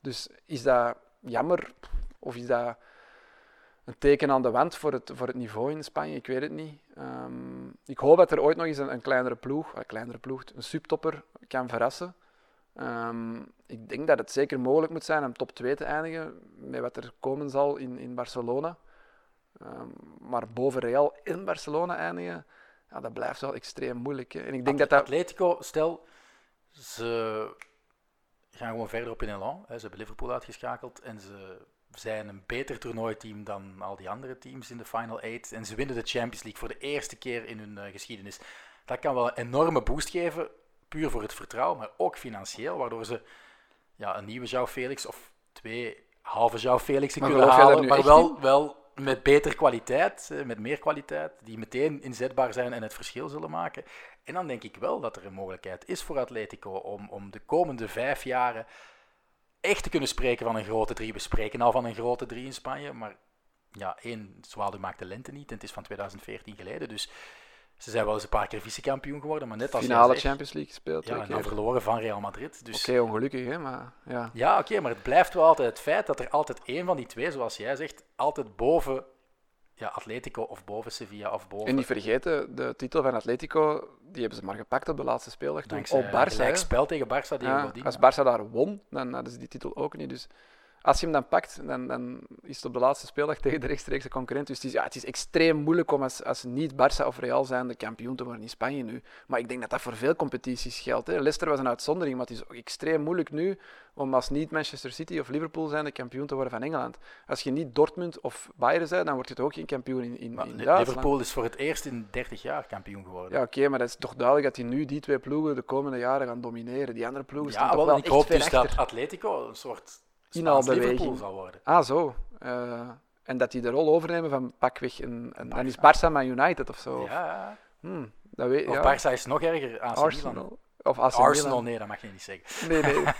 Speaker 3: Dus is dat jammer of is dat een teken aan de wand voor het, voor het niveau in Spanje? Ik weet het niet. Um, ik hoop dat er ooit nog eens een, een kleinere ploeg, een kleinere ploeg, een subtopper kan verrassen. Um, ik denk dat het zeker mogelijk moet zijn om top 2 te eindigen met wat er komen zal in, in Barcelona. Um, maar boven Real in Barcelona eindigen, ja, dat blijft wel extreem moeilijk. En ik denk dat.
Speaker 2: Atletico, stel, ze gaan gewoon verder op in Elan. Hè. Ze hebben Liverpool uitgeschakeld en ze zijn een beter toernooiteam dan al die andere teams in de Final 8. En ze winnen de Champions League voor de eerste keer in hun uh, geschiedenis. Dat kan wel een enorme boost geven puur voor het vertrouwen, maar ook financieel, waardoor ze ja, een nieuwe João Felix of twee halve João Felix kunnen halen, maar wel, wel met betere kwaliteit, met meer kwaliteit, die meteen inzetbaar zijn en het verschil zullen maken. En dan denk ik wel dat er een mogelijkheid is voor Atletico om, om de komende vijf jaren echt te kunnen spreken van een grote drie. We spreken al van een grote drie in Spanje, maar ja, één, Zwaluw maakt de lente niet en het is van 2014 geleden, dus Ze zijn wel eens een paar keer vice-kampioen geworden, maar net als
Speaker 3: Finale
Speaker 2: zegt,
Speaker 3: Champions League gespeeld.
Speaker 2: ja, en dan verloren van Real Madrid. Dus
Speaker 3: Oké, ongelukkig, hè, maar ja.
Speaker 2: ja, oké, maar het blijft wel altijd het feit dat er altijd één van die twee, zoals jij zegt, altijd boven ja, Atletico of boven Sevilla of boven.
Speaker 3: En niet vergeten, de titel van Atletico, die hebben ze maar gepakt op de laatste speeldag toen.
Speaker 2: dankzij
Speaker 3: Op
Speaker 2: een
Speaker 3: Barça.
Speaker 2: gelijk
Speaker 3: hè.
Speaker 2: spel tegen Barça die
Speaker 3: Ja, als Barça daar won, dan hadden ze die titel ook niet. Dus als je hem dan pakt, dan, dan is het op de laatste speeldag tegen de rechtstreekse concurrent. Dus het is, ja, het is extreem moeilijk om als, als niet Barça of Real zijn de kampioen te worden in Spanje nu. Maar ik denk dat dat voor veel competities geldt. Hè. Leicester was een uitzondering, maar het is ook extreem moeilijk nu om als niet Manchester City of Liverpool zijn de kampioen te worden van Engeland. Als je niet Dortmund of Bayern bent, dan word je toch ook geen kampioen in, in,
Speaker 2: Maar
Speaker 3: in
Speaker 2: Li-
Speaker 3: Duitsland.
Speaker 2: Liverpool is voor het eerst in 30 jaar kampioen geworden.
Speaker 3: Ja, oké, maar het is toch duidelijk dat die nu die twee ploegen de komende jaren gaan domineren. Die andere ploegen staan
Speaker 2: Ja,
Speaker 3: toch
Speaker 2: wel,
Speaker 3: wel
Speaker 2: ik
Speaker 3: echt
Speaker 2: hoop dus
Speaker 3: achter.
Speaker 2: dat Atletico een soort
Speaker 3: Inhaalbeweging.
Speaker 2: Zal worden.
Speaker 3: Ah, zo. Eh, en dat die de rol overnemen van pakweg een, een dan is Barça maar United of zo.
Speaker 2: Ja.
Speaker 3: Hmm, dat weet
Speaker 2: Of
Speaker 3: ja.
Speaker 2: Barça is nog erger, AC Milan.
Speaker 3: Arsenal. Of AC
Speaker 2: Arsenal,
Speaker 3: Milan.
Speaker 2: nee, dat mag je niet zeggen.
Speaker 3: Nee, nee.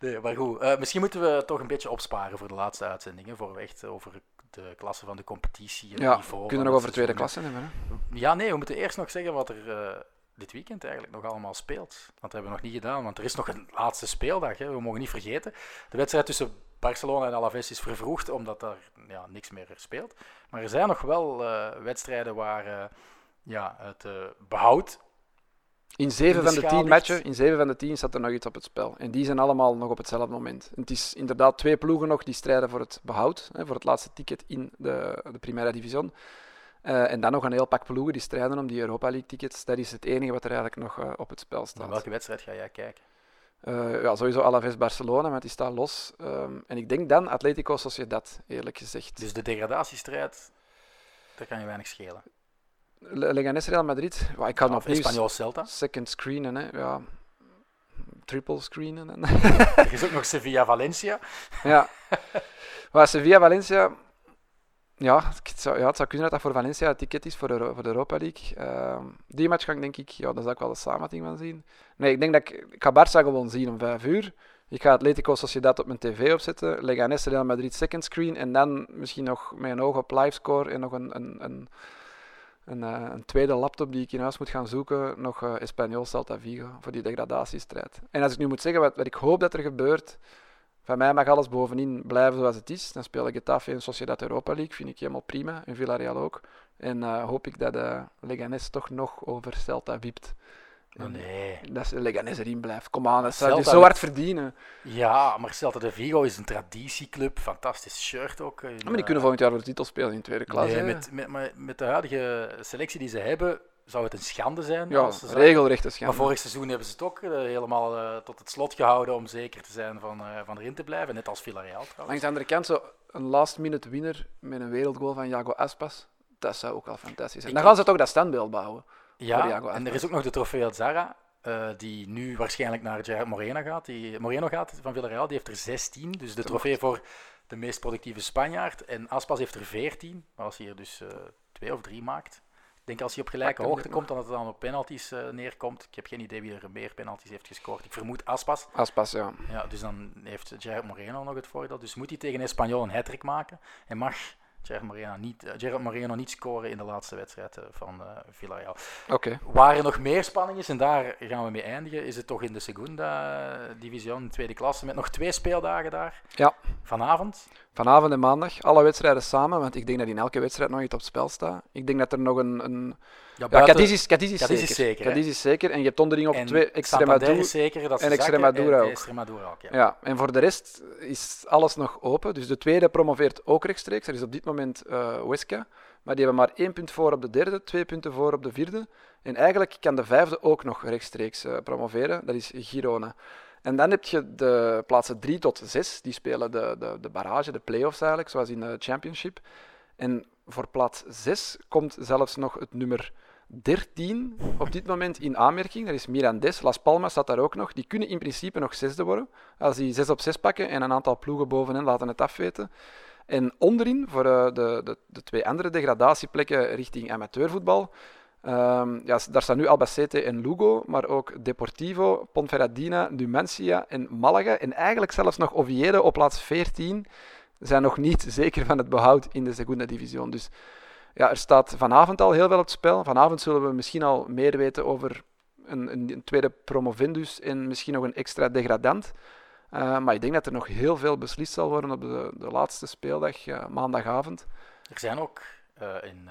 Speaker 2: Nee, maar goed, eh, misschien moeten we toch een beetje opsparen voor de laatste uitzendingen, voor we echt over de klasse van de competitie en
Speaker 3: Ja,
Speaker 2: niveau
Speaker 3: we kunnen
Speaker 2: van
Speaker 3: nog over tweede klasse hebben. Hè?
Speaker 2: Ja, nee, we moeten eerst nog zeggen wat er eh, dit weekend eigenlijk nog allemaal speelt. Want dat hebben we nog niet gedaan, want er is nog een laatste speeldag. Hè. We mogen niet vergeten. De wedstrijd tussen Barcelona en Alaves is vervroegd, omdat daar ja, niks meer speelt. Maar er zijn nog wel eh, wedstrijden waar eh, ja, het eh, behoud...
Speaker 3: In zeven
Speaker 2: In de
Speaker 3: van de tien matchen, in zeven van de tien staat er nog iets op het spel. En die zijn allemaal nog op hetzelfde moment. En het is inderdaad twee ploegen nog die strijden voor het behoud, hè, voor het laatste ticket in de, de Primera Division. Eh, en dan nog een heel pak ploegen die strijden om die Europa League tickets. Dat is het enige wat er eigenlijk nog eh, op het spel staat.
Speaker 2: welke wedstrijd ga jij kijken?
Speaker 3: Eh, ja, sowieso Alaves Barcelona, want die staat los. Ehm, en ik denk dan Atletico Sociedad, eerlijk gezegd.
Speaker 2: Dus de degradatiestrijd, daar kan je weinig schelen.
Speaker 3: Le- Leganés Real Madrid, ja, ik ga nog opnieuw
Speaker 2: Espanyol Celta.
Speaker 3: second screenen, hè. Ja, triple screenen. En
Speaker 2: Er is ook nog Sevilla-Valencia.
Speaker 3: ja. Maar Sevilla Valencia, ja het, zou, ja, het zou kunnen dat dat voor Valencia het ticket is voor de, voor de Europa League. Ehm, die match ga ik denk ik, ja, daar zal ik wel de samenvatting van zien. Nee, ik denk dat ik, ik ga Barça gewoon zien om vijf uur. Ik ga Atletico Sociedad op mijn tv opzetten, Leganés Real Madrid second screen en dan misschien nog met een oog op livescore en nog een, een, een, een, eh, een tweede laptop die ik in huis moet gaan zoeken, nog eh Espanyol Celta Vigo voor die degradatiestrijd. En als ik nu moet zeggen wat, wat ik hoop dat er gebeurt, van mij mag alles bovenin blijven zoals het is. Dan speel ik Getafe en Sociedad Europa League, vind ik helemaal prima, en Villarreal ook. En eh, hoop ik dat eh Leganés toch nog over Celta wiept.
Speaker 2: Oh, nee.
Speaker 3: Dat ze Leganés erin blijft. Kom aan, dat zou je zo hard verdienen.
Speaker 2: Ja, maar Celta de Vigo is een traditieclub. Fantastisch shirt ook. eh,
Speaker 3: maar die kunnen volgend jaar voor de titel spelen in tweede klas.
Speaker 2: Nee, met, met, met de huidige selectie die ze hebben, zou het een schande zijn.
Speaker 3: ja,
Speaker 2: als ze
Speaker 3: regelrechte
Speaker 2: Maar
Speaker 3: schande.
Speaker 2: vorig seizoen hebben ze het ook eh, helemaal eh, tot het slot gehouden om zeker te zijn van, eh, van erin te blijven. Net als Villarreal
Speaker 3: Langs
Speaker 2: trouwens.
Speaker 3: de andere kant, zo een last-minute winner met een wereldgoal van Jago Aspas. Dat zou ook wel fantastisch zijn.
Speaker 2: Ik-
Speaker 3: Dan gaan ze toch dat standbeeld bouwen.
Speaker 2: Ja, en er is ook nog de trofeo Zara, die nu waarschijnlijk naar Gerard Moreno gaat. Die, Moreno gaat van Villarreal, die heeft er 16. Dus de trofee voor de meest productieve Spanjaard. En Aspas heeft er 14. Maar als hij er dus twee of drie maakt. Ik denk als hij op gelijke hoogte komt, dat het dan op penalties eh, neerkomt. Ik heb geen idee wie er meer penalties heeft gescoord. Ik vermoed Aspas.
Speaker 3: Aspas, ja.
Speaker 2: Ja, dus dan heeft Gerard Moreno nog het voordeel. Dus moet hij tegen Espanyol een hat maken. En mag Gerard Moreno niet, eh, Gerard Moreno niet scoren in de laatste wedstrijd eh, van eh Villarreal.
Speaker 3: Oké.
Speaker 2: Waar er nog meer spanning is, en daar gaan we mee eindigen, is het toch in de Segunda Division, de tweede klasse, met nog twee speeldagen daar.
Speaker 3: Ja.
Speaker 2: Vanavond.
Speaker 3: Vanavond en maandag, alle wedstrijden samen, want ik denk dat in elke wedstrijd nog iets op het spel staat. Ik denk dat er nog een... een...
Speaker 2: Ja,
Speaker 3: Cadiz is, Cadiz is
Speaker 2: Cadiz
Speaker 3: zeker.
Speaker 2: is zeker?
Speaker 3: Cadiz is zeker. En je hebt onderling op
Speaker 2: en
Speaker 3: twee Extremadura.
Speaker 2: is zeker dat
Speaker 3: en Extremadura
Speaker 2: en
Speaker 3: ook.
Speaker 2: Extremadura ook, ja.
Speaker 3: Ja, en voor de rest is alles nog open. Dus de tweede promoveert ook rechtstreeks. Er is op dit moment Huesca. Maar die hebben maar één punt voor op de derde, twee punten voor op de vierde. En eigenlijk kan de vijfde ook nog rechtstreeks eh, promoveren. Dat is Girona. En dan heb je de plaatsen 3 tot 6. Die spelen de, de, de barrage, de play-offs eigenlijk, zoals in de Championship. En voor plaats 6 komt zelfs nog het nummer 13 op dit moment in aanmerking. Dat is Mirandes. Las Palmas staat daar ook nog. Die kunnen in principe nog zesde worden. Als die 6 op 6 pakken en een aantal ploegen bovenin laten het afweten. En onderin, voor eh, de, de, de twee andere degradatieplekken richting amateurvoetbal, ehm, ja, daar staan nu Albacete en Lugo, maar ook Deportivo, Ponferradina, Numancia en Malaga. En eigenlijk zelfs nog Oviedo op plaats 14 zijn nog niet zeker van het behoud in de Segunda Division. Dus ja, er staat vanavond al heel veel op het spel. Vanavond zullen we misschien al meer weten over een, een, tweede promovendus en misschien nog een extra degradant. Uh, maar ik denk dat er nog heel veel beslist zal worden op de, de laatste speeldag, uh, maandagavond.
Speaker 2: Er zijn ook uh, in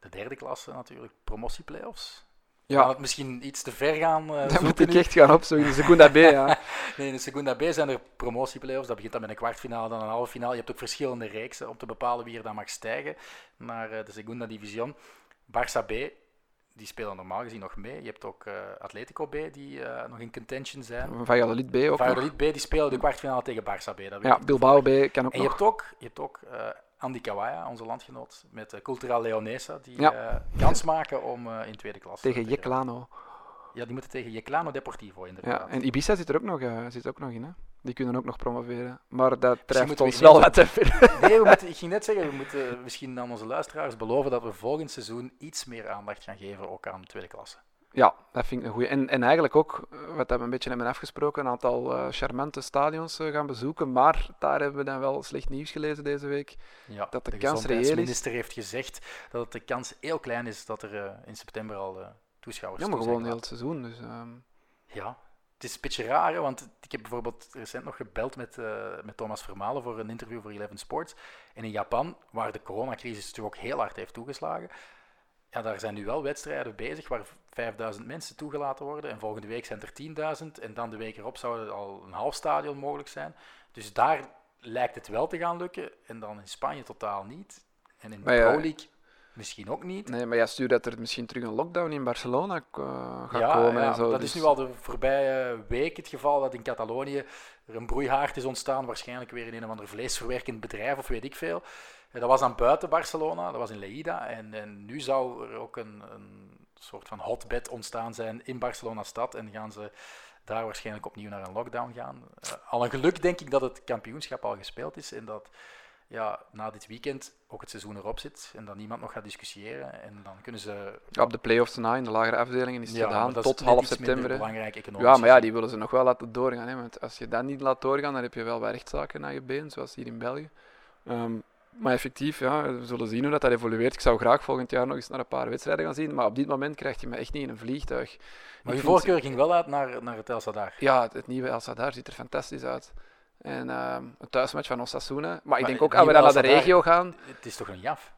Speaker 2: de derde klasse natuurlijk promotieplayoffs.
Speaker 3: Ja.
Speaker 2: Het misschien iets te ver gaan uh,
Speaker 3: Dan moet ik echt gaan opzoeken. De Segunda B, ja.
Speaker 2: nee, in de Segunda B zijn er promotieplayoffs. Dat begint dan met een kwartfinale, dan een halve finale. Je hebt ook verschillende reeksen om te bepalen wie er dan mag stijgen naar uh, de Segunda Division. Barça B, die spelen normaal gezien nog mee. Je hebt ook uh, Atletico B, die nog in contention zijn.
Speaker 3: Valladolid B ook
Speaker 2: Valladolid B, die spelen de kwartfinale tegen Barça B. Dat
Speaker 3: ja, Bilbao B kan ook
Speaker 2: En je
Speaker 3: nog.
Speaker 2: hebt ook... Je hebt ook Andy Kawaya, onze landgenoot, met uh, Cultural Leonesa, die ja. uh, kans maken om uh, in tweede klasse
Speaker 3: tegen Jeclano.
Speaker 2: Ja, die moeten tegen Jeclano Deportivo inderdaad.
Speaker 3: Ja, en Ibiza zit er ook nog, zit ook nog in, hè? Die kunnen ook nog promoveren. Maar dat treft ons wel wat te ver.
Speaker 2: Nee, we moeten, ik ging net zeggen, we moeten misschien aan onze luisteraars beloven dat we volgend seizoen iets meer aandacht gaan geven ook aan tweede klasse.
Speaker 3: Ja, dat vind ik een goeie. En, en eigenlijk ook, wat we een beetje hebben afgesproken, een aantal uh, charmante stadions uh, gaan bezoeken. Maar daar hebben we dan wel slecht nieuws gelezen deze week.
Speaker 2: Ja,
Speaker 3: dat de,
Speaker 2: de
Speaker 3: kans reëel is.
Speaker 2: De minister heeft gezegd dat de kans heel klein is dat er uh, in september al toeschouwers
Speaker 3: Ja, maar gewoon heel
Speaker 2: heel
Speaker 3: het seizoen. Dus, um...
Speaker 2: Ja, het is een beetje raar, hè, want ik heb bijvoorbeeld recent nog gebeld met, met Thomas Vermalen voor een interview voor Eleven Sports. En in Japan, waar de coronacrisis natuurlijk ook heel hard heeft toegeslagen, ja, daar zijn nu wel wedstrijden bezig waar 5000 mensen toegelaten worden. En volgende week zijn er 10.000. En dan de week erop zou het al een half stadion mogelijk zijn. Dus daar lijkt het wel te gaan lukken. En dan in Spanje totaal niet. En in de
Speaker 3: ja,
Speaker 2: Pro League misschien ook niet.
Speaker 3: Nee, maar jij stuurt dat er misschien terug een lockdown in Barcelona uh, gaat
Speaker 2: ja,
Speaker 3: komen
Speaker 2: ja,
Speaker 3: en zo.
Speaker 2: dat
Speaker 3: dus...
Speaker 2: is nu al de voorbije week het geval dat in Catalonië er een broeihaard is ontstaan. Waarschijnlijk weer in een of ander vleesverwerkend bedrijf of weet ik veel. En dat was dan buiten Barcelona, dat was in Lleida. En, en nu zou er ook een, een soort van hotbed ontstaan zijn in Barcelona-stad. En gaan ze daar waarschijnlijk opnieuw naar een lockdown gaan. Uh, al een geluk denk ik dat het kampioenschap al gespeeld is. En dat ja, na dit weekend ook het seizoen erop zit. En dat niemand nog gaat discussiëren. En dan kunnen ze...
Speaker 3: Ja, op de play-offs na, in de lagere afdelingen, is het
Speaker 2: Ja,
Speaker 3: gedaan tot
Speaker 2: is
Speaker 3: half september.
Speaker 2: belangrijk economisch
Speaker 3: Ja, maar ja, die willen ze nog wel laten doorgaan. Hè? Want als je dat niet laat doorgaan, dan heb je wel wat rechtszaken naar je been, zoals hier in België. Ehm, maar effectief, ja, we zullen zien hoe dat, dat evolueert. Ik zou graag volgend jaar nog eens naar een paar wedstrijden gaan zien, maar op dit moment krijg je me echt niet in een vliegtuig.
Speaker 2: Maar
Speaker 3: Ik
Speaker 2: je
Speaker 3: vind-
Speaker 2: voorkeur ging wel uit naar, naar het El Sadar.
Speaker 3: Ja, het, nieuwe El Sadar ziet er fantastisch uit. En ehm, een thuismatch van Osasuna. Maar, ik
Speaker 2: Maar
Speaker 3: denk ook, als we dan naar de regio gaan,
Speaker 2: Het is toch een jaf?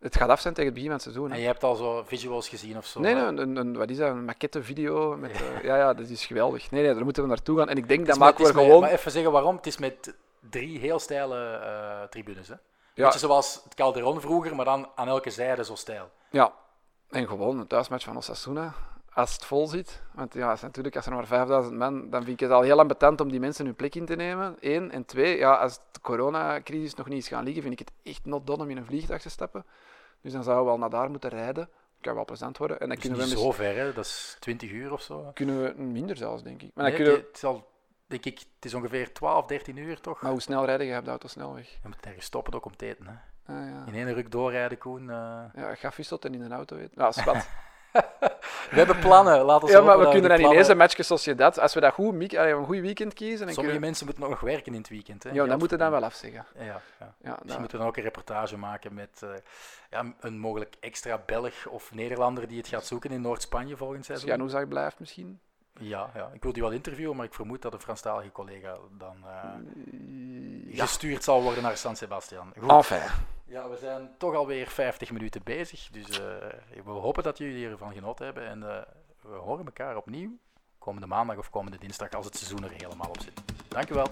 Speaker 3: het gaat af zijn tegen het begin van het seizoen. hè.
Speaker 2: En je hebt al zo visuals gezien of zo.
Speaker 3: Nee, nee, een, een, wat is dat? Een maquette video. Met, eh, ja, ja, dat is geweldig. Nee, nee, daar moeten we naartoe gaan. En ik denk, dat
Speaker 2: met-
Speaker 3: maken we
Speaker 2: met-
Speaker 3: gewoon...
Speaker 2: Maar even zeggen waarom. Het is met drie heel steile eh, tribunes. Hè?
Speaker 3: Ja.
Speaker 2: Beetje zoals het Calderon vroeger, maar dan aan elke zijde zo stijl.
Speaker 3: Ja, en gewoon een thuismatch van Osasuna. Als het vol zit. Want ja, natuurlijk, als er maar 5000 man, dan vind ik het al heel ambetant om die mensen hun plek in te nemen. Eén. En twee, ja, als de coronacrisis nog niet is gaan liggen, vind ik het echt not done om in een vliegtuig te stappen. Dus dan zouden we wel naar daar moeten rijden. Kan wel plezant worden. En dan
Speaker 2: Dus
Speaker 3: kunnen we,
Speaker 2: zo ver, hè? dat is 20 uur of zo.
Speaker 3: kunnen we minder zelfs, denk ik. Maar, dan
Speaker 2: Nee,
Speaker 3: kunnen we,
Speaker 2: het, is al, denk ik, het is ongeveer 12, 13 uur toch?
Speaker 3: maar hoe snel rijden je op de auto snelweg?
Speaker 2: Je moet ergens stoppen ook om te eten. Hè?
Speaker 3: Ah, ja.
Speaker 2: In één ruk doorrijden, Koen. eh.
Speaker 3: Ja, gaffiestot en in een auto weet. Ja, schat.
Speaker 2: We hebben plannen, laat ons
Speaker 3: ja, maar we
Speaker 2: dat
Speaker 3: kunnen dan
Speaker 2: die
Speaker 3: ineens
Speaker 2: plannen-
Speaker 3: een matchje Sociedad, als we dat goed, allee, een goed weekend kiezen, dan
Speaker 2: Sommige
Speaker 3: kunnen
Speaker 2: mensen moeten nog werken in het weekend. Hè?
Speaker 3: ja, dan
Speaker 2: Geld
Speaker 3: moeten we dan wel afzeggen.
Speaker 2: Ja, ja.
Speaker 3: Ja, nou,
Speaker 2: moeten we dan ook een reportage maken met eh, ja, een mogelijk extra Belg of Nederlander die het gaat zoeken in Noord-Spanje volgend seizoen.
Speaker 3: Jan Oezak blijft misschien.
Speaker 2: Ja, ja, ik wil die wel interviewen, maar ik vermoed dat een Franstalige collega dan eh,
Speaker 3: Ja.
Speaker 2: gestuurd zal worden naar San Sebastian. Goed.
Speaker 3: Enfin.
Speaker 2: Ja, we zijn toch alweer 50 minuten bezig, dus eh, we hopen dat jullie ervan genoten hebben en eh, we horen elkaar opnieuw komende maandag of komende dinsdag als het seizoen er helemaal op zit. Dank u wel.